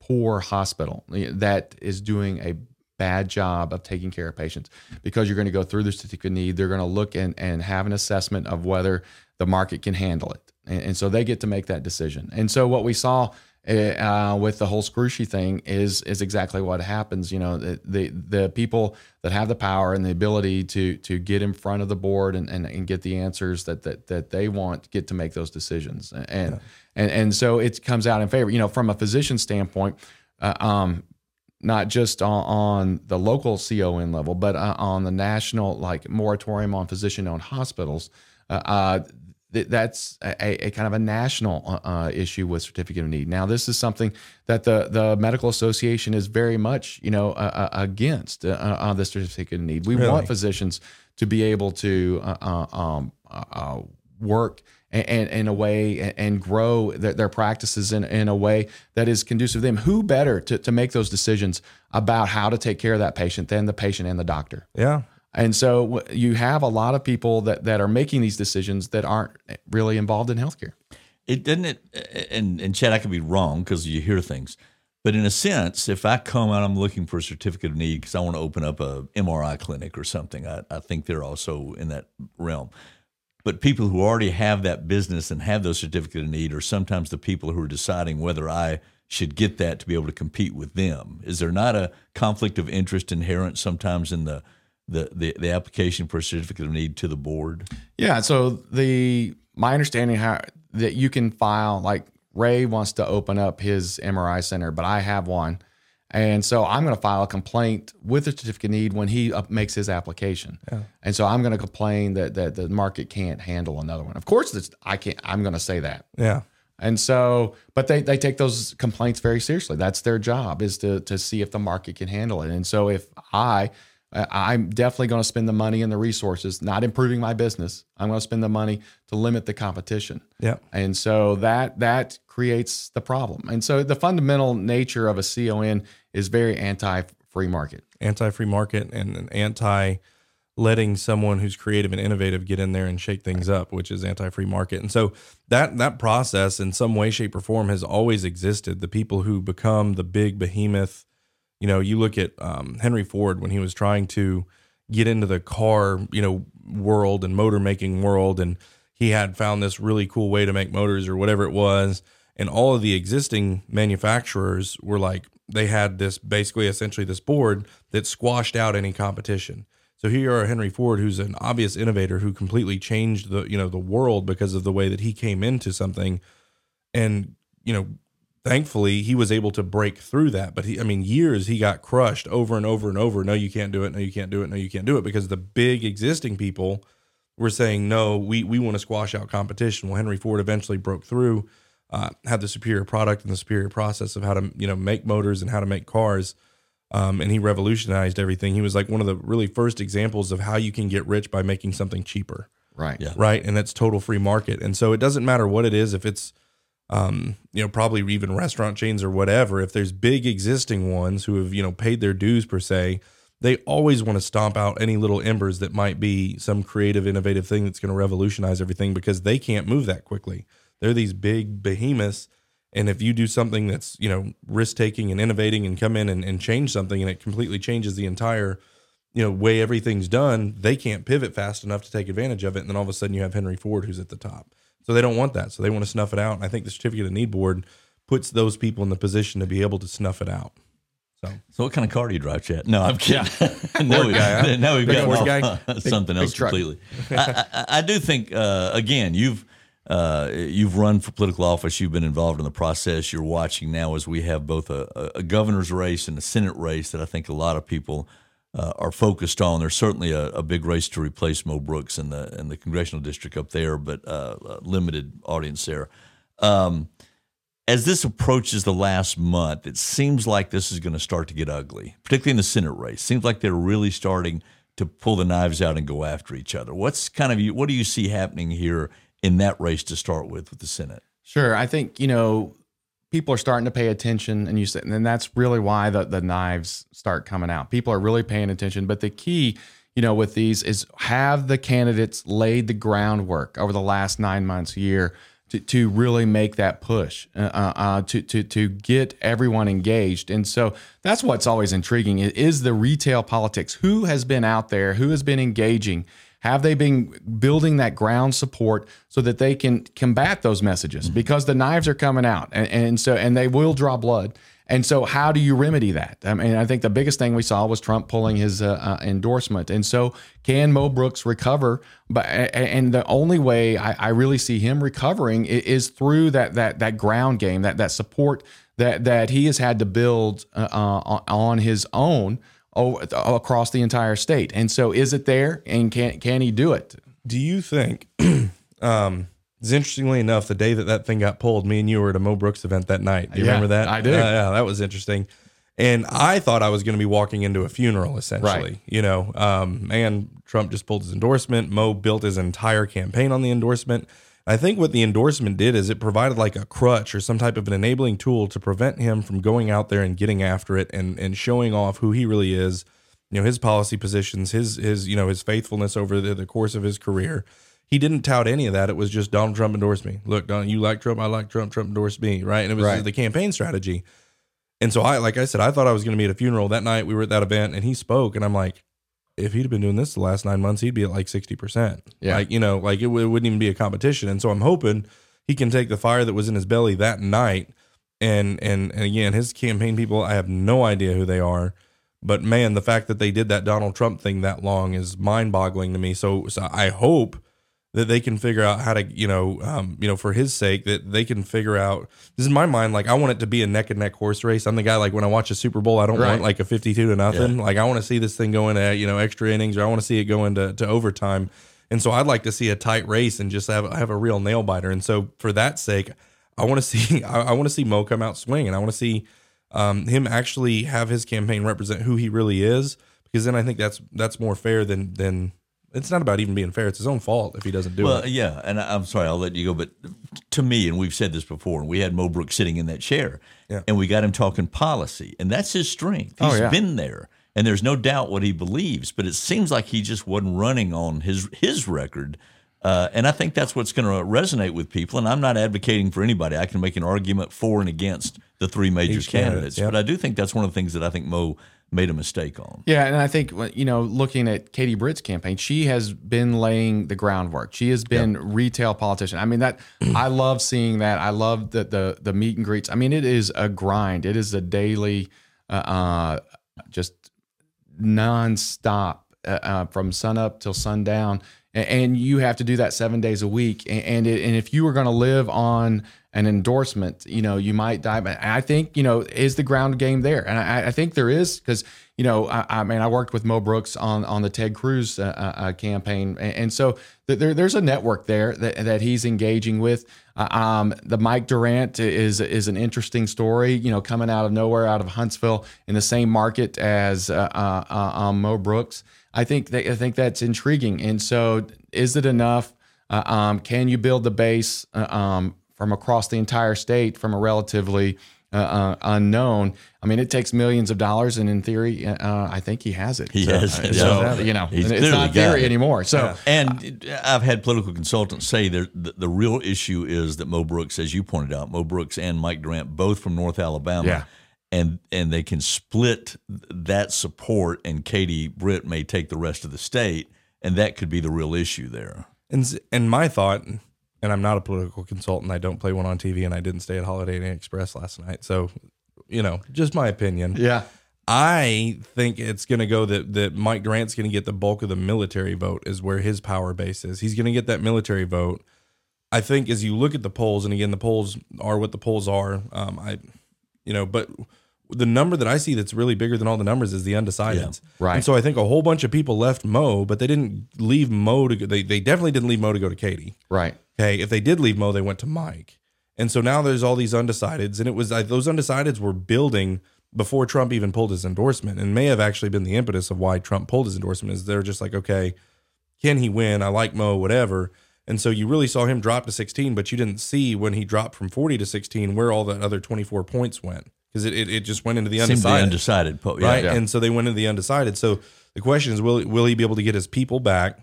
poor hospital that is doing a bad job of taking care of patients because you're going to go through the certificate of need. They're going to look and, and have an assessment of whether the market can handle it. And, and so they get to make that decision. And so what we saw eh, uh, with the whole Scrushy thing is is exactly what happens. You know, the, the, the people that have the power and the ability to to get in front of the board and, and, and get the answers that, that that they want get to make those decisions. And yeah. and and so it comes out in favor. You know, from a physician standpoint, uh, um, not just on, on, the local CON level, but uh, on the national, like moratorium on physician-owned hospitals. Uh, uh th- that's a, a, kind of a national uh, uh, issue with certificate of need. Now, this is something that the the medical association is very much, you know, against on the certificate of need. We really? want physicians to be able to um, work and, in a way and grow their, their, practices in, in a way that is conducive to them. Who better to, to make those decisions about how to take care of that patient than the patient and the doctor? Yeah. And so you have a lot of people that, that are making these decisions that aren't really involved in healthcare. It doesn't it, and, and Chad, I could be wrong because you hear things. But in a sense, if I come out, I'm looking for a certificate of need because I want to open up a MRI clinic or something. I, I think they're also in that realm. But people who already have that business and have those certificate of need are sometimes the people who are deciding whether I should get that to be able to compete with them. Is there not a conflict of interest inherent sometimes in the the, the, the application for a certificate of need to the board? Yeah. So the my understanding how that you can file like Ray wants to open up his MRI center, but I have one and so I'm going to file a complaint with the certificate need when he makes his application. Yeah. And so I'm going to complain that, that the market can't handle another one. Of course, I can't. I'm going to say that. Yeah. And so, but they, they take those complaints very seriously. That's their job is to, to see if the market can handle it. And so if I, I'm definitely going to spend the money and the resources, not improving my business. I'm going to spend the money to limit the competition. Yeah. And so that that creates the problem. And so the fundamental nature of a CON is very anti-free market. Anti-free market and anti letting someone who's creative and innovative get in there and shake things up, which is anti-free market. And so that that process in some way, shape, or form has always existed. The people who become the big behemoth, you know, you look at um, Henry Ford when he was trying to get into the car, you know, world and motor making world, and he had found this really cool way to make motors or whatever it was. And all of the existing manufacturers were like, they had this basically essentially this board that squashed out any competition. So here are Henry Ford, who's an obvious innovator who completely changed the you know the world because of the way that he came into something, and you know thankfully he was able to break through that. But he, I mean, years he got crushed over and over and over. No, you can't do it. No, you can't do it. No, you can't do it because the big existing people were saying no. We we want to squash out competition. Well, Henry Ford eventually broke through uh, had the superior product and the superior process of how to you know make motors and how to make cars. Um, and he revolutionized everything. He was like one of the really first examples of how you can get rich by making something cheaper. Right. Yeah. Right. And that's total free market. And so it doesn't matter what it is, if it's, um, you know, probably even restaurant chains or whatever, if there's big existing ones who have, you know, paid their dues per se, they always want to stomp out any little embers that might be some creative, innovative thing that's going to revolutionize everything because they can't move that quickly. They're these big behemoths. And if you do something that's, you know, risk taking and innovating and come in and, and change something and it completely changes the entire, you know, way everything's done, they can't pivot fast enough to take advantage of it. And then all of a sudden you have Henry Ford who's at the top. So they don't want that. So they want to snuff it out. And I think the certificate of need board puts those people in the position to be able to snuff it out. So, so what kind of car do you drive, Chad? No, I'm kidding. no, we, guy, huh? we've got guy. something big, else big completely. I, I, I, do think, uh, again, you've uh, you've run for political office. You've been involved in the process. You're watching now as we have both a, a governor's race and a Senate race that I think a lot of people uh, are focused on. There's certainly a, a, big race to replace Mo Brooks in the in the congressional district up there, but uh, limited audience there. Um, as this approaches the last month, it seems like this is going to start to get ugly, particularly in the Senate race. Seems like they're really starting to pull the knives out and go after each other. What's kind of what do you see happening here in that race to start with with the Senate? Sure. I think, you know, people are starting to pay attention and you said and that's really why the, the knives start coming out. People are really paying attention. But the key, you know, with these is have the candidates laid the groundwork over the last nine months, year to, to really make that push uh, uh, uh, to, to, to get everyone engaged. And so that's what's always intriguing is the retail politics. Who has been out there? Who has been engaging? Have they been building that ground support so that they can combat those messages? Mm-hmm. Because the knives are coming out, and, and so and they will draw blood. And so, how do you remedy that? I mean, I think the biggest thing we saw was Trump pulling his uh, uh, endorsement. And so, can Mo Brooks recover? But and the only way I, I really see him recovering is through that that that ground game, that that support that that he has had to build uh, uh on his own across the entire state. And so, is it there? And can can he do it? Do you think? um, interestingly enough, the day that that thing got pulled, me and you were at a Mo Brooks event that night. Do you yeah, remember that? I do. Uh, yeah, that was interesting. And I thought I was going to be walking into a funeral, essentially. Right. You know, um, and Trump just pulled his endorsement. Mo built his entire campaign on the endorsement. I think what the endorsement did is it provided like a crutch or some type of an enabling tool to prevent him from going out there and getting after it and and showing off who he really is, you know, his policy positions, his his you know his faithfulness over the, the course of his career he didn't tout any of that. It was just Donald Trump endorsed me. Look, Donald, you like Trump, I like Trump. Trump endorsed me, right? And it was right. the campaign strategy. And so I, like I said, I thought I was going to be at a funeral that night. We were at that event, and he spoke, and I'm like, if he'd have been doing this the last nine months, he'd be at like sixty percent. Yeah, like you know, like it, w- it wouldn't even be a competition. And so I'm hoping he can take the fire that was in his belly that night. And and and again, his campaign people, I have no idea who they are. But man, the fact that they did that Donald Trump thing that long is mind boggling to me. So, so I hope that they can figure out how to, you know, um, you know, for his sake, that they can figure out. This is my mind. Like I want it to be a neck and neck horse race. I'm the guy. Like when I watch a Super Bowl, I don't right. want like a 52 to nothing. Yeah. Like I want to see this thing going at you know extra innings, or I want to see it go into to overtime. And so I'd like to see a tight race and just have have a real nail biter. And so for that sake, I want to see I, I want to see Mo come out swinging. I want to see um, him actually have his campaign represent who he really is, because then I think that's that's more fair than than it's not about even being fair. It's his own fault if he doesn't do well, it. Well, yeah, and I'm sorry, I'll let you go. But to me, and we've said this before, and we had Mo Brooks sitting in that chair, yeah. and we got him talking policy, and that's his strength. Oh, He's oh, yeah. been there, and there's no doubt what he believes. But it seems like he just wasn't running on his his record. Uh, and I think that's what's going to resonate with people. And I'm not advocating for anybody. I can make an argument for and against the three major Each candidates. But I do think that's one of the things that I think Mo made a mistake on. Yeah, and I think you know, looking at Katie Britt's campaign, she has been laying the groundwork. She has been yep. retail politician. I mean, that I love seeing that. I love the the the meet and greets. I mean, it is a grind. It is a daily, uh, uh just nonstop uh, uh, from sun up till sundown, and, you have to do that seven days a week. And and if you were going to live on an endorsement, you know, you might die. But I think, you know, is the ground game there? And I, I think there is because, you know, I, I, mean, I worked with Mo Brooks on on the Ted Cruz uh, uh, uh campaign, and, and so there, there's a network there that, that he's engaging with. Uh, um, the Mike Durant is is an interesting story, you know, coming out of nowhere, out of Huntsville, in the same market as uh, uh, um, Mo Brooks. I think that, I think that's intriguing. And so, is it enough? Um, can you build the base? Um, from across the entire state from a relatively uh, uh, unknown. I mean, it takes millions of dollars, and in theory, uh, I think he has it. He so, has it. So, you know, He's it's not theory it. anymore. So, yeah. and I've had political consultants say the, the real issue is that Mo Brooks, as you pointed out, Mo Brooks and Mike Durant, both from North Alabama. Yeah. And, and they can split that support, and Katie Britt may take the rest of the state, and that could be the real issue there. And and my thought, and I'm not a political consultant. I don't play one on TV, and I didn't stay at Holiday Inn Express last night. So, you know, just my opinion. Yeah. I think it's going to go that that Mike Durant's going to get the bulk of the military vote is where his power base is. He's going to get that military vote. I think as you look at the polls, and again, the polls are what the polls are. Um, I, you know, but the number that I see that's really bigger than all the numbers is the undecideds. Yeah, right. And so I think a whole bunch of people left Mo, but they didn't leave Mo to go. They, they definitely didn't leave Mo to go to Katie. Right. Okay. If they did leave Mo, they went to Mike. And so now there's all these undecideds. And it was like those undecideds were building before Trump even pulled his endorsement and may have actually been the impetus of why Trump pulled his endorsement is they're just like, okay, can he win? I like Mo, whatever. And so you really saw him drop to 16, but you didn't see when he dropped from 40 to 16 where all the other 24 points went because it, it, it, just went into the undecided. undecided, yeah, right? Yeah. And so they went into the undecided. So the question is, will will he be able to get his people back,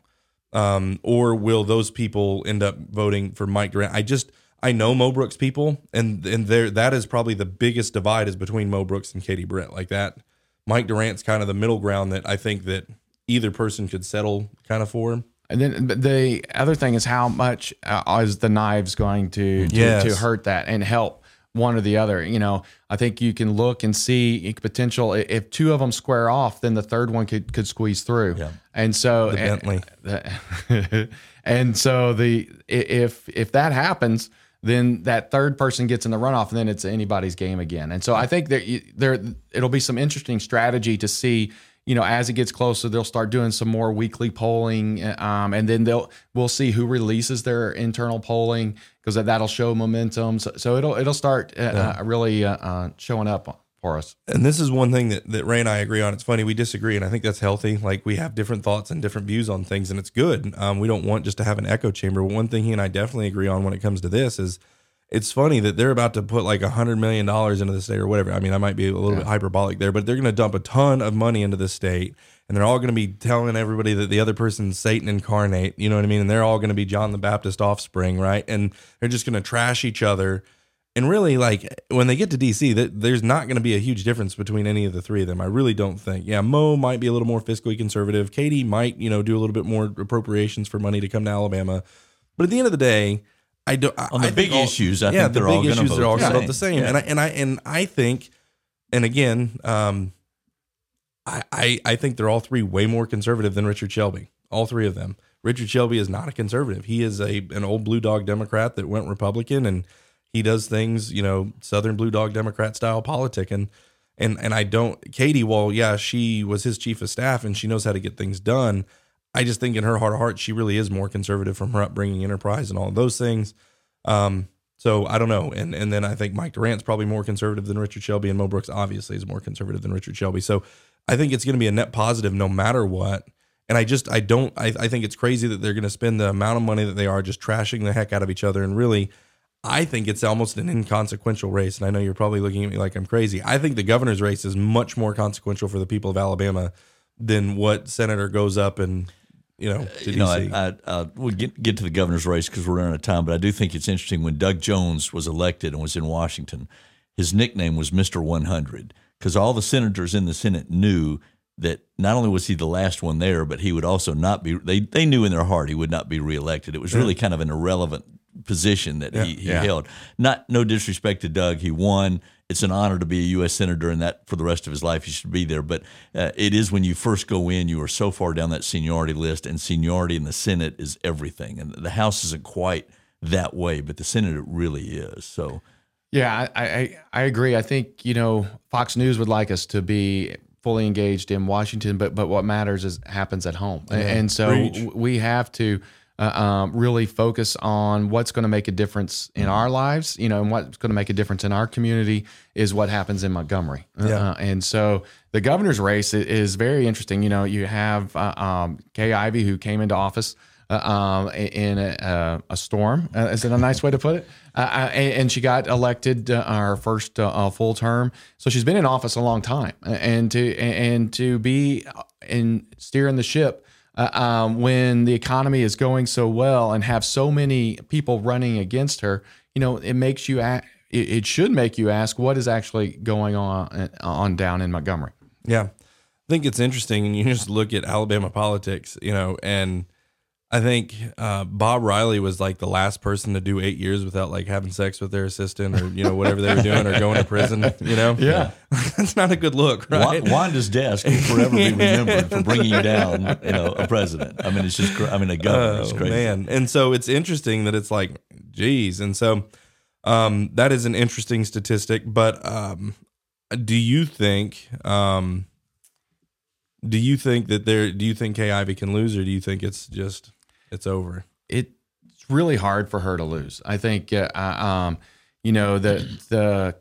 um, or will those people end up voting for Mike Durant? I just I know Mo Brooks people, and and there that is probably the biggest divide is between Mo Brooks and Katie Britt. Like that, Mike Durant's kind of the middle ground that I think that either person could settle kind of for. And then the other thing is how much uh, is the knives going to to, yes. to hurt that and help one or the other. You know, I think you can look and see potential. If two of them square off, then the third one could could squeeze through. Yeah. And so, the and, and so the if if that happens, then that third person gets in the runoff, and then it's anybody's game again. And so I think that there it'll be some interesting strategy to see. You know, as it gets closer, they'll start doing some more weekly polling, um, and then they'll we'll see who releases their internal polling because that'll show momentum. So, so it'll it'll start uh, yeah. uh, really uh, uh showing up for us. And this is one thing that, that Ray and I agree on. It's funny, we disagree, and I think that's healthy. Like we have different thoughts and different views on things, and it's good. Um, we don't want just to have an echo chamber. One thing he and I definitely agree on when it comes to this is it's funny that they're about to put like a hundred million dollars into the state or whatever. I mean, I might be a little yeah. bit hyperbolic there, but they're going to dump a ton of money into the state, and they're all going to be telling everybody that the other person's Satan incarnate. You know what I mean? And they're all going to be John the Baptist offspring, right? And they're just going to trash each other and really like when they get to DC, that there's not going to be a huge difference between any of the three of them. I really don't think. Yeah, Mo might be a little more fiscally conservative. Katie might, you know, do a little bit more appropriations for money to come to Alabama. But at the end of the day, I don't. On the I big all, issues, I yeah, think the big issues are all going to vote the same. Yeah. And I and I and I think, and again, um, I, I I think they're all three way more conservative than Richard Shelby. All three of them. Richard Shelby is not a conservative. He is a an old blue dog Democrat that went Republican and he does things, you know, Southern Blue Dog Democrat style politic. And and and I don't Katie, well, yeah, she was his chief of staff and she knows how to get things done. I just think in her heart of heart, she really is more conservative from her upbringing, enterprise, and all of those things. Um, so I don't know. And and then I think Mike Durant's probably more conservative than Richard Shelby, and Mo Brooks obviously is more conservative than Richard Shelby. So I think it's going to be a net positive no matter what. And I just I don't I, I think it's crazy that they're going to spend the amount of money that they are just trashing the heck out of each other and really I think it's almost an inconsequential race. And I know you're probably looking at me like I'm crazy. I think the governor's race is much more consequential for the people of Alabama than what senator goes up and you know, uh, you know, I, I, I, we'll get get to the governor's race because we're running out of time. But I do think it's interesting when Doug Jones was elected and was in Washington, his nickname was Mister 100 because all the senators in the Senate knew that not only was he the last one there, but he would also not be. They they knew in their heart he would not be reelected. It was really kind of an irrelevant position that yeah, he, he yeah. held. Not no disrespect to Doug, he won. It's an honor to be a U.S. senator, and that for the rest of his life he should be there. But uh, it is when you first go in, you are so far down that seniority list, and seniority in the Senate is everything. And the House isn't quite that way, but the Senate it really is. So. Yeah, I, I, I agree. I think you know Fox News would like us to be fully engaged in Washington, but but what matters is happens at home, yeah. and so we have to uh, um, really focus on what's going to make a difference in our lives, you know, and what's going to make a difference in our community is what happens in Montgomery. Uh, yeah. Uh, and so the governor's race is very interesting. You know, you have uh, um, Kay Ivey who came into office. Uh, um, in a, a storm, uh, is it a nice way to put it? and, she got elected our first full term, so she's been in office a long time. And to and to be in steering the ship uh, um, when the economy is going so well and have so many people running against her, you know, it makes you act, it, it should make you ask what is actually going on uh, on down in Montgomery. Yeah, I think it's interesting, and you just look at Alabama politics, you know, and I think uh, Bob Riley was like the last person to do eight years without like having sex with their assistant or you know whatever they were doing or going to prison. You know, yeah, that's not a good look, right? Wanda's desk will forever be remembered for bringing you down. You know, a president. I mean, it's just. I mean, a governor. Oh, it's crazy, man. And so it's interesting that it's like, geez, and so um, that is an interesting statistic. But um, do you think? Um, do you think that there? Do you think Kay Ivey can lose, or do you think it's just? it's over. It's really hard for her to lose. I think, uh, um, you know, the the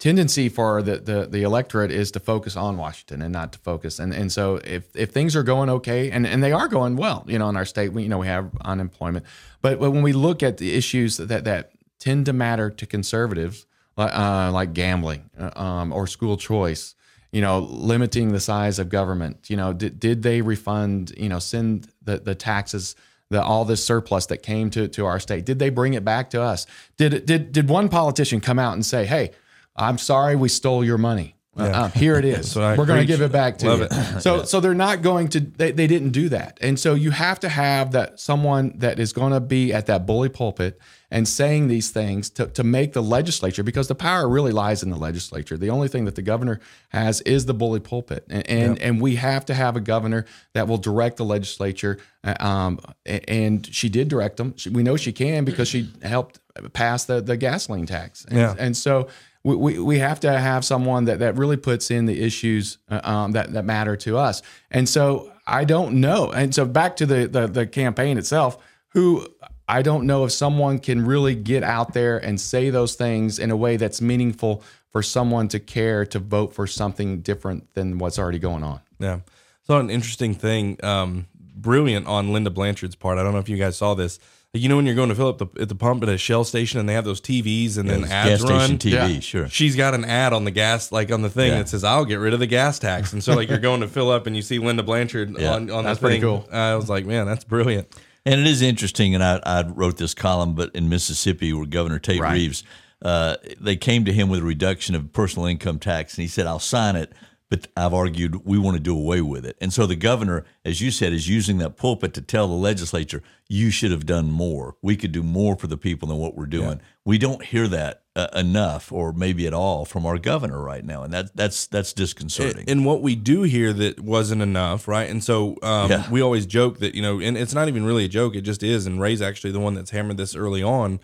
tendency for the, the the electorate is to focus on Washington and not to focus. And and so if if things are going okay, and and they are going well, you know, in our state, we you know we have unemployment, but when we look at the issues that that tend to matter to conservatives, uh, like gambling uh, um, or school choice you know, limiting the size of government. You know, did, did they refund, you know, send the, the taxes the all this surplus that came to to our state? Did they bring it back to us? Did did did one politician come out and say, "Hey, I'm sorry we stole your money"? Uh, yeah. Uh, here it is. We're going to give it back to Love you. It. So, yeah. so they're not going to. They, they didn't do that, and so you have to have that someone that is going to be at that bully pulpit and saying these things to, to make the legislature because the power really lies in the legislature. The only thing that the governor has is the bully pulpit, and and, yeah. and we have to have a governor that will direct the legislature. Uh, um, and she did direct them. She, we know she can because she helped pass the the gasoline tax, and, yeah. and so we, we, we have to have someone that, that really puts in the issues uh, um, that, that matter to us. And so I don't know. And so back to the, the, the campaign itself, who I don't know if someone can really get out there and say those things in a way that's meaningful for someone to care to vote for something different than what's already going on. Yeah. So an interesting thing, um, brilliant on Linda Blanchard's part. I don't know if you guys saw this you know when you're going to fill up the, at the pump at a Shell station and they have those TVs and yeah, then ads gas run. TV, yeah. sure. She's got an ad on the gas, like on the thing yeah. that says, "I'll get rid of the gas tax." And so like you're going to fill up and you see Linda Blanchard on on that's the thing. Cool. I was like, man, that's brilliant. And it is interesting. And I, I wrote this column, but in Mississippi, where Governor Tate right. Reeves, uh, they came to him with a reduction of personal income tax, and he said, "I'll sign it." But I've argued we want to do away with it. And so the governor, as you said, is using that pulpit to tell the legislature, you should have done more. We could do more for the people than what we're doing. Yeah. We don't hear that uh, enough or maybe at all from our governor right now. And that that's that's disconcerting. And, and what we do hear that wasn't enough, right? And so um, yeah. we always joke that, you know, and it's not even really a joke, it just is. And Ray's actually the one that's hammered this early on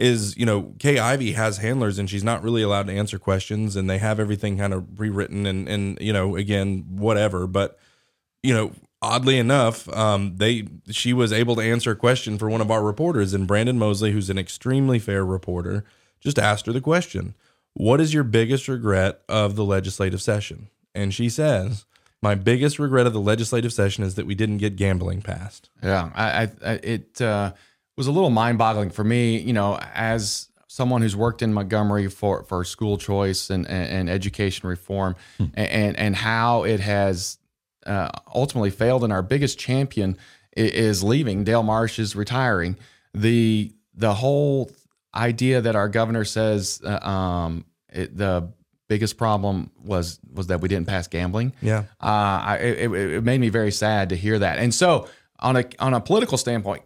is you know Kay Ivey has handlers and she's not really allowed to answer questions and they have everything kind of rewritten and and you know again whatever. But you know oddly enough um, they she was able to answer a question for one of our reporters and Brandon Moseley who's an extremely fair reporter just asked her the question what is your biggest regret of the legislative session? And she says my biggest regret of the legislative session is that we didn't get gambling passed. Yeah I, I it uh was a little mind boggling for me, you know, as someone who's worked in Montgomery for, for school choice and, and, and education reform hmm. and, and how it has uh, ultimately failed. And our biggest champion is leaving. Del Marsh is retiring. The, the whole idea that our governor says uh, um, it, the biggest problem was was that we didn't pass gambling. Yeah, uh, I, it, it made me very sad to hear that. And so, on a on a political standpoint,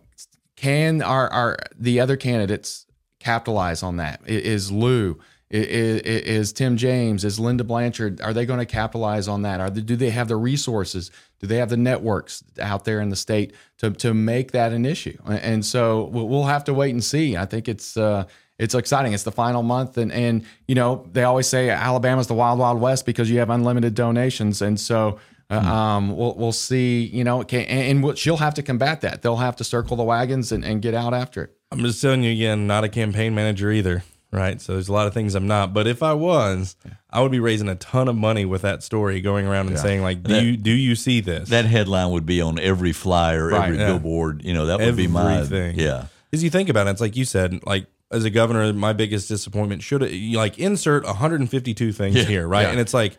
can our, our the other candidates capitalize on that? Is Lew? Is, is, Tim James? Is Linda Blanchard? Are they going to capitalize on that? Are they, do they have the resources? Do they have the networks out there in the state to to make that an issue? And so we'll have to wait and see. I think it's uh, it's exciting. It's the final month, and and you know they always say Alabama's the wild wild west because you have unlimited donations, and so uh, hmm. um, we'll we'll see. You know, and, and she'll have to combat that. They'll have to circle the wagons and, and get out after it. I'm just telling you again, not a campaign manager either, right? So there's a lot of things I'm not. But if I was. I would be raising a ton of money with that story, going around and yeah. saying like, "Do that, you do you see this?" That headline would be on every flyer, right, every yeah. billboard. You know, that would Everything. be my thing. Yeah, because you think about it, it's like you said, like as a governor, my biggest disappointment should like insert 152 things here, right? And it's like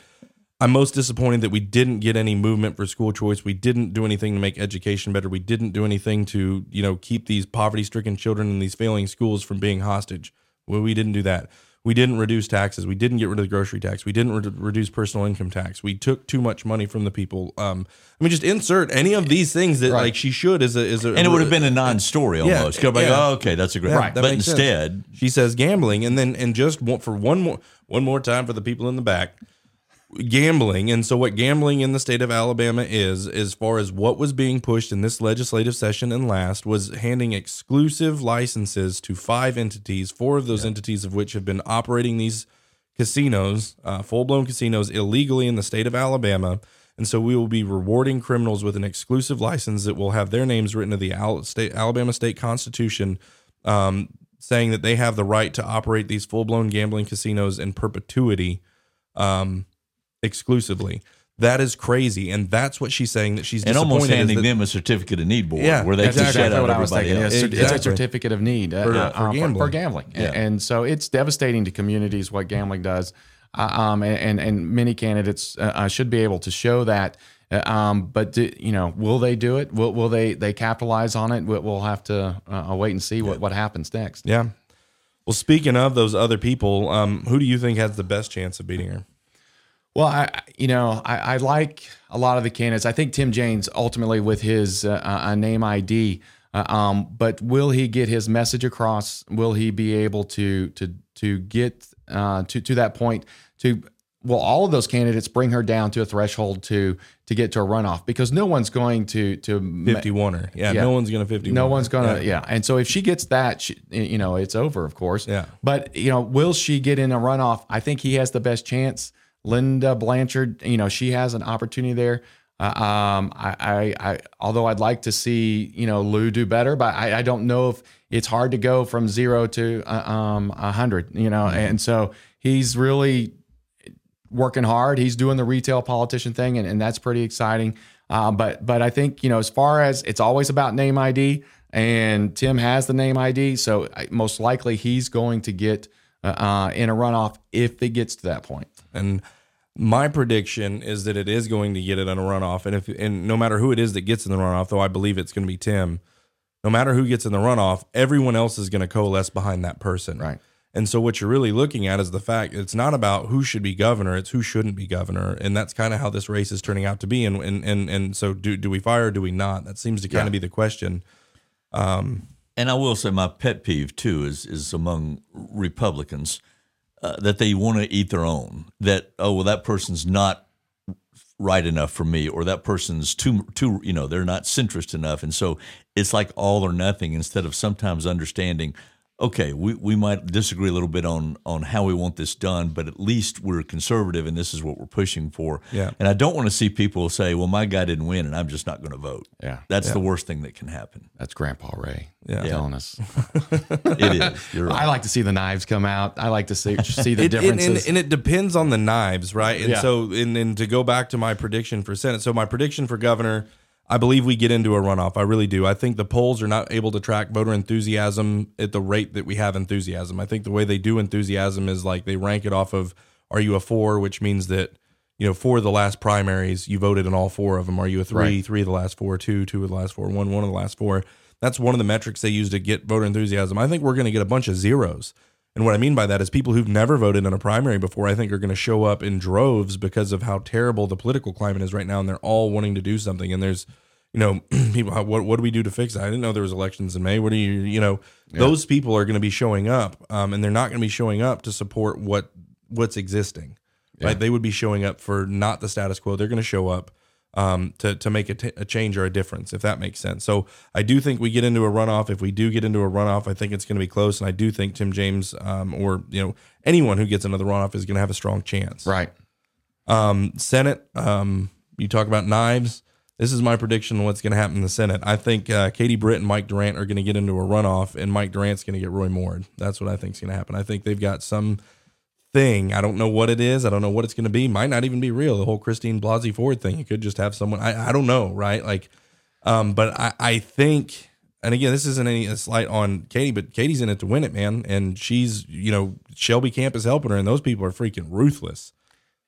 I'm most disappointed that we didn't get any movement for school choice. We didn't do anything to make education better. We didn't do anything to, you know, keep these poverty-stricken children in these failing schools from being hostage. Well, we didn't do that. We didn't reduce taxes. We didn't get rid of the grocery tax. We didn't re- reduce personal income tax. We took too much money from the people. Um, I mean, just insert any of these things that right. like she should is a is a and it would have been a non-story almost. Yeah, like, yeah. oh, okay, that's a great right. But instead, sense. she says gambling, and then and just for one more one more time for the people in the back gambling. And so what gambling in the state of Alabama is as far as what was being pushed in this legislative session and last was handing exclusive licenses to five entities four of those yeah. entities of which have been operating these casinos uh, full-blown casinos illegally in the state of Alabama. And so we will be rewarding criminals with an exclusive license that will have their names written to the Al- state, Alabama state constitution um, saying that they have the right to operate these full-blown gambling casinos in perpetuity. Um, exclusively. That is crazy, and that's what she's saying that she's and almost handing that, them a certificate of need board, yeah, where they exactly can what I was thinking. It's, exactly. it's, a certificate of need uh, for, uh, for, gambling. For, for gambling. Yeah. And, so it's devastating to communities what gambling does. Uh, um, and, and, and many candidates uh, uh, should be able to show that Uh, um, but do, you know, will they do it? Will, will they they capitalize on it? We'll, we'll have to uh, wait and see what, what happens next. Yeah. Well, speaking of those other people, um, who do you think has the best chance of beating her? Well, I you know I, I like a lot of the candidates. I think Tim James ultimately with his uh, uh, name ID, uh, um, but will he get his message across? Will he be able to to to get uh, to to that point to will all of those candidates bring her down to a threshold to to get to a runoff because no one's going to to 51 her yeah, yeah, no one's going to 51 no one's going to yeah. yeah. and so if she gets that she, you know it's over of course yeah but you know will she get in a runoff i think he has the best chance linda blanchard you know she has an opportunity there uh, um, I, I, I, although I'd like to see, you know, Lew do better, but I, I don't know if it's hard to go from zero to uh, um, a hundred, you know, mm-hmm. and so he's really working hard. He's doing the retail politician thing, and, and that's pretty exciting. Uh, but but I think you know as far as it's always about name ID, and Tim has the name ID, so most likely he's going to get uh, uh, in a runoff if it gets to that point. And my prediction is that it is going to get it in a runoff, and if and no matter who it is that gets in the runoff, though I believe it's going to be Tim. No matter who gets in the runoff, everyone else is going to coalesce behind that person. Right. And so what you're really looking at is the fact it's not about who should be governor, it's who shouldn't be governor. And that's kind of how this race is turning out to be. And and and, and so do do we fire or do we not? That seems to kind yeah. of be the question. Um, and I will say my pet peeve too is is among Republicans uh, that they want to eat their own. That oh well that person's not right enough for me or that person's too too you know they're not centrist enough and so it's like all or nothing instead of sometimes understanding okay, we, we might disagree a little bit on on how we want this done, but at least we're conservative and this is what we're pushing for. Yeah. And I don't want to see people say, well, my guy didn't win and I'm just not going to vote. Yeah. That's yeah. the worst thing that can happen. That's Grandpa Ray yeah. telling us. it is. You're right. I like to see the knives come out. I like to see see the it, differences. And, and, and, it depends on the knives, right? And yeah. so and, and to go back to my prediction for Senate. So my prediction for governor – I believe we get into a runoff. I really do. I think the polls are not able to track voter enthusiasm at the rate that we have enthusiasm. I think the way they do enthusiasm is like they rank it off of are you a four, which means that you know four of the last primaries you voted in all four of them. Are you a three, right. three of the last four, two, two of the last four, one, one of the last four. That's one of the metrics they use to get voter enthusiasm. I think we're going to get a bunch of zeros. And what I mean by that is people who've never voted in a primary before, I think, are going to show up in droves because of how terrible the political climate is right now, and they're all wanting to do something. And there's, you know, people, what what do we do to fix it? I didn't know there was elections in May. What do you, you know, yeah. those people are going to be showing up, um, and they're not going to be showing up to support what what's existing. Yeah. Right? They would be showing up for not the status quo. They're going to show up um, to to make a, t- a change or a difference, if that makes sense. So I do think we get into a runoff. If we do get into a runoff, I think it's going to be close, and I do think Tim James um, or you know anyone who gets another runoff is going to have a strong chance. Right. Um, Senate. Um, you talk about knives. This is my prediction on what's going to happen in the Senate. I think uh, Katie Britt and Mike Durant are going to get into a runoff, and Mike Durant's going to get Roy Moore. That's what I think is going to happen. I think they've got some thing. I don't know what it is. I don't know what it's going to be. Might not even be real. The whole Christine Blasey Ford thing. You could just have someone. I, I don't know, right? Like, um, but I, I think, and again, this isn't any a slight on Katie, but Katie's in it to win it, man. And she's, you know, Shelby Camp is helping her, and those people are freaking ruthless.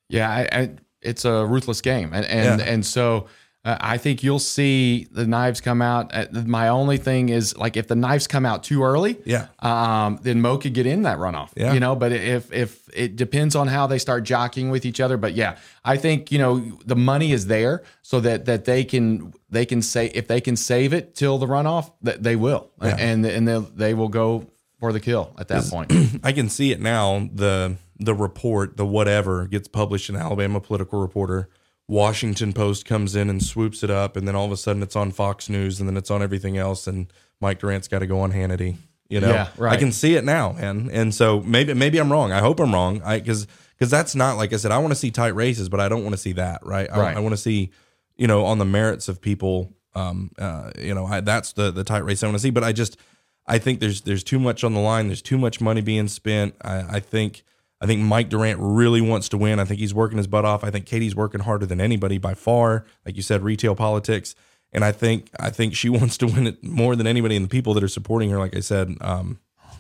Yeah, I, I, it's a ruthless game, and and yeah. and so uh, I think you'll see the knives come out. Uh, my only thing is like if the knives come out too early, yeah, um, then Mo could get in that runoff. Yeah. you know. But if if it depends on how they start jockeying with each other. But yeah, I think you know the money is there so that that they can they can say if they can save it till the runoff that they will, yeah. and and they they will go for the kill at that point. I can see it now. The the report, the whatever, gets published in Alabama Political Reporter Washington Post comes in and swoops it up, and then all of a sudden it's on Fox News, and then it's on everything else, and Mike Durant's got to go on Hannity. You know, yeah, right. I can see it now, man. And so maybe maybe I'm wrong. I hope I'm wrong. I because because that's not like I said. I want to see tight races, but I don't want to see that. Right. I, right. I want to see you know on the merits of people. Um. Uh. You know, I, that's the the tight race I want to see. But I just I think there's there's too much on the line. There's too much money being spent. I, I think I think Mike Durant really wants to win. I think he's working his butt off. I think Katie's working harder than anybody by far. Like you said, retail politics, and I think I think she wants to win it more than anybody. And the people that are supporting her, like I said, um,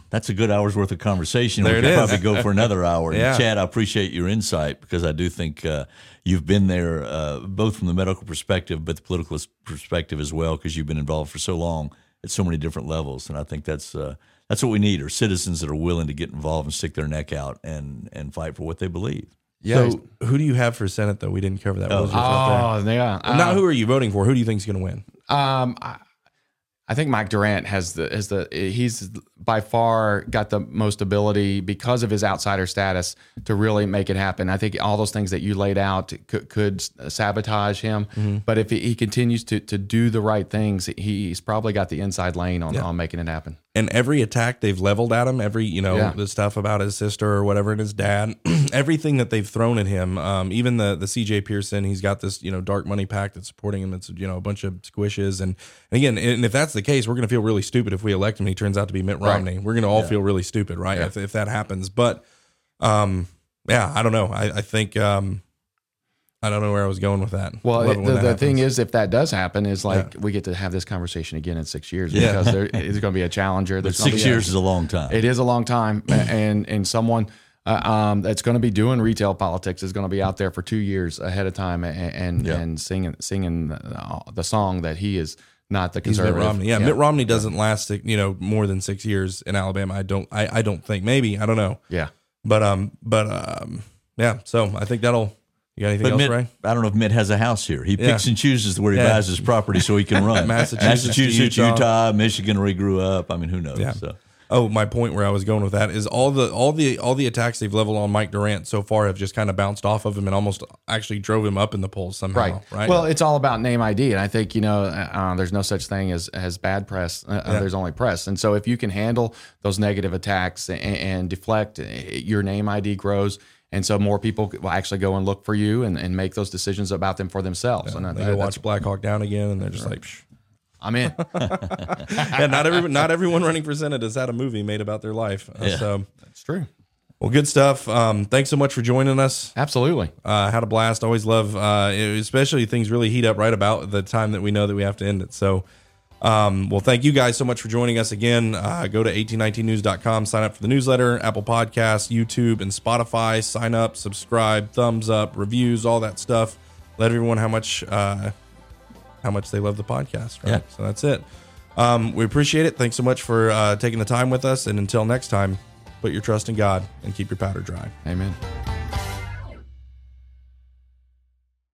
that's a good hour's worth of conversation. There we could probably go for another hour. Yeah. Chad, I appreciate your insight because I do think uh, you've been there uh, both from the medical perspective, but the political perspective as well, because you've been involved for so long at so many different levels. And I think that's uh, that's what we need: are citizens that are willing to get involved and stick their neck out and and fight for what they believe. Yeah. So who do you have for Senate though? We didn't cover that. What was oh, yeah. there? Not who are you voting for? Who do you think is going to win? Um, I, I think Mike Durant has the is the he's by far got the most ability because of his outsider status to really make it happen. I think all those things that you laid out could, could sabotage him, Mm-hmm. but if he, he continues to to do the right things, he's probably got the inside lane on, on making it happen. And every attack they've leveled at him, every you know Yeah. the stuff about his sister or whatever and his dad, everything that they've thrown at him, um, even the the CJ Pearson, he's got this you know dark money PAC that's supporting him. It's you know a bunch of squishes, and, and again, and if that's the case, we're gonna feel really stupid if we elect him. and He turns out to be Mitt Romney. We're gonna all feel really stupid, right? If, if that happens, but um, yeah, I don't know. I, I think um, I don't know where I was going with that. Well, it it- the, that the thing is, if that does happen, is like we get to have this conversation again in six years Yeah. because there is going to be a challenger. But There's six be a- years is a long time. It is a long time, and and someone uh, um, that's going to be doing retail politics is going to be out there for two years ahead of time and and, Yeah. and singing singing the, the song that he is not the He's Mitt conservative. Romney. Yeah, Mitt Romney doesn't last, you know, more than six years in Alabama. I don't. I, I don't think. Maybe I don't know. Yeah. But um, but um, yeah. So I think that'll. You got anything But else, Mitt, Ray? I don't know if Mitt has a house here. He Yeah. picks and chooses where he Yeah. buys his property so he can run. Massachusetts Massachusetts, Utah. Utah. Michigan, where he grew up. I mean, who knows? Yeah. So. Oh, my point where I was going with that is all the all the all the attacks they've leveled on Mike Durant so far have just kind of bounced off of him and almost actually drove him up in the polls somehow. Right. Right. Well, it's all about name ID, and I think you know uh, there's no such thing as as bad press. Uh, uh, There's only press, and so if you can handle those negative attacks and, and deflect, uh, your name ID grows, and so more people will actually go and look for you and, and make those decisions about them for themselves. and I, they I- go watch Black Hawk Down again, and they're just like, Psh. I'm in. yeah. Not every not everyone running for senate has had a movie made about their life. Uh, Yeah. So, That's true. well, good stuff. Um, thanks so much for joining us. Absolutely. Uh, had a blast. Always love, uh, especially things really heat up right about the time that we know that we have to end it. So, um, well, thank you guys so much for joining us again. Uh, go to 1819news.com, sign up for the newsletter, Apple Podcasts, YouTube, and Spotify. Sign up, subscribe, thumbs up, reviews, all that stuff. Let everyone how much uh, how much they love the podcast. Right. Yeah. So that's it. Um, we appreciate it. Thanks so much for uh, taking the time with us. And until next time, put your trust in God and keep your powder dry. Amen.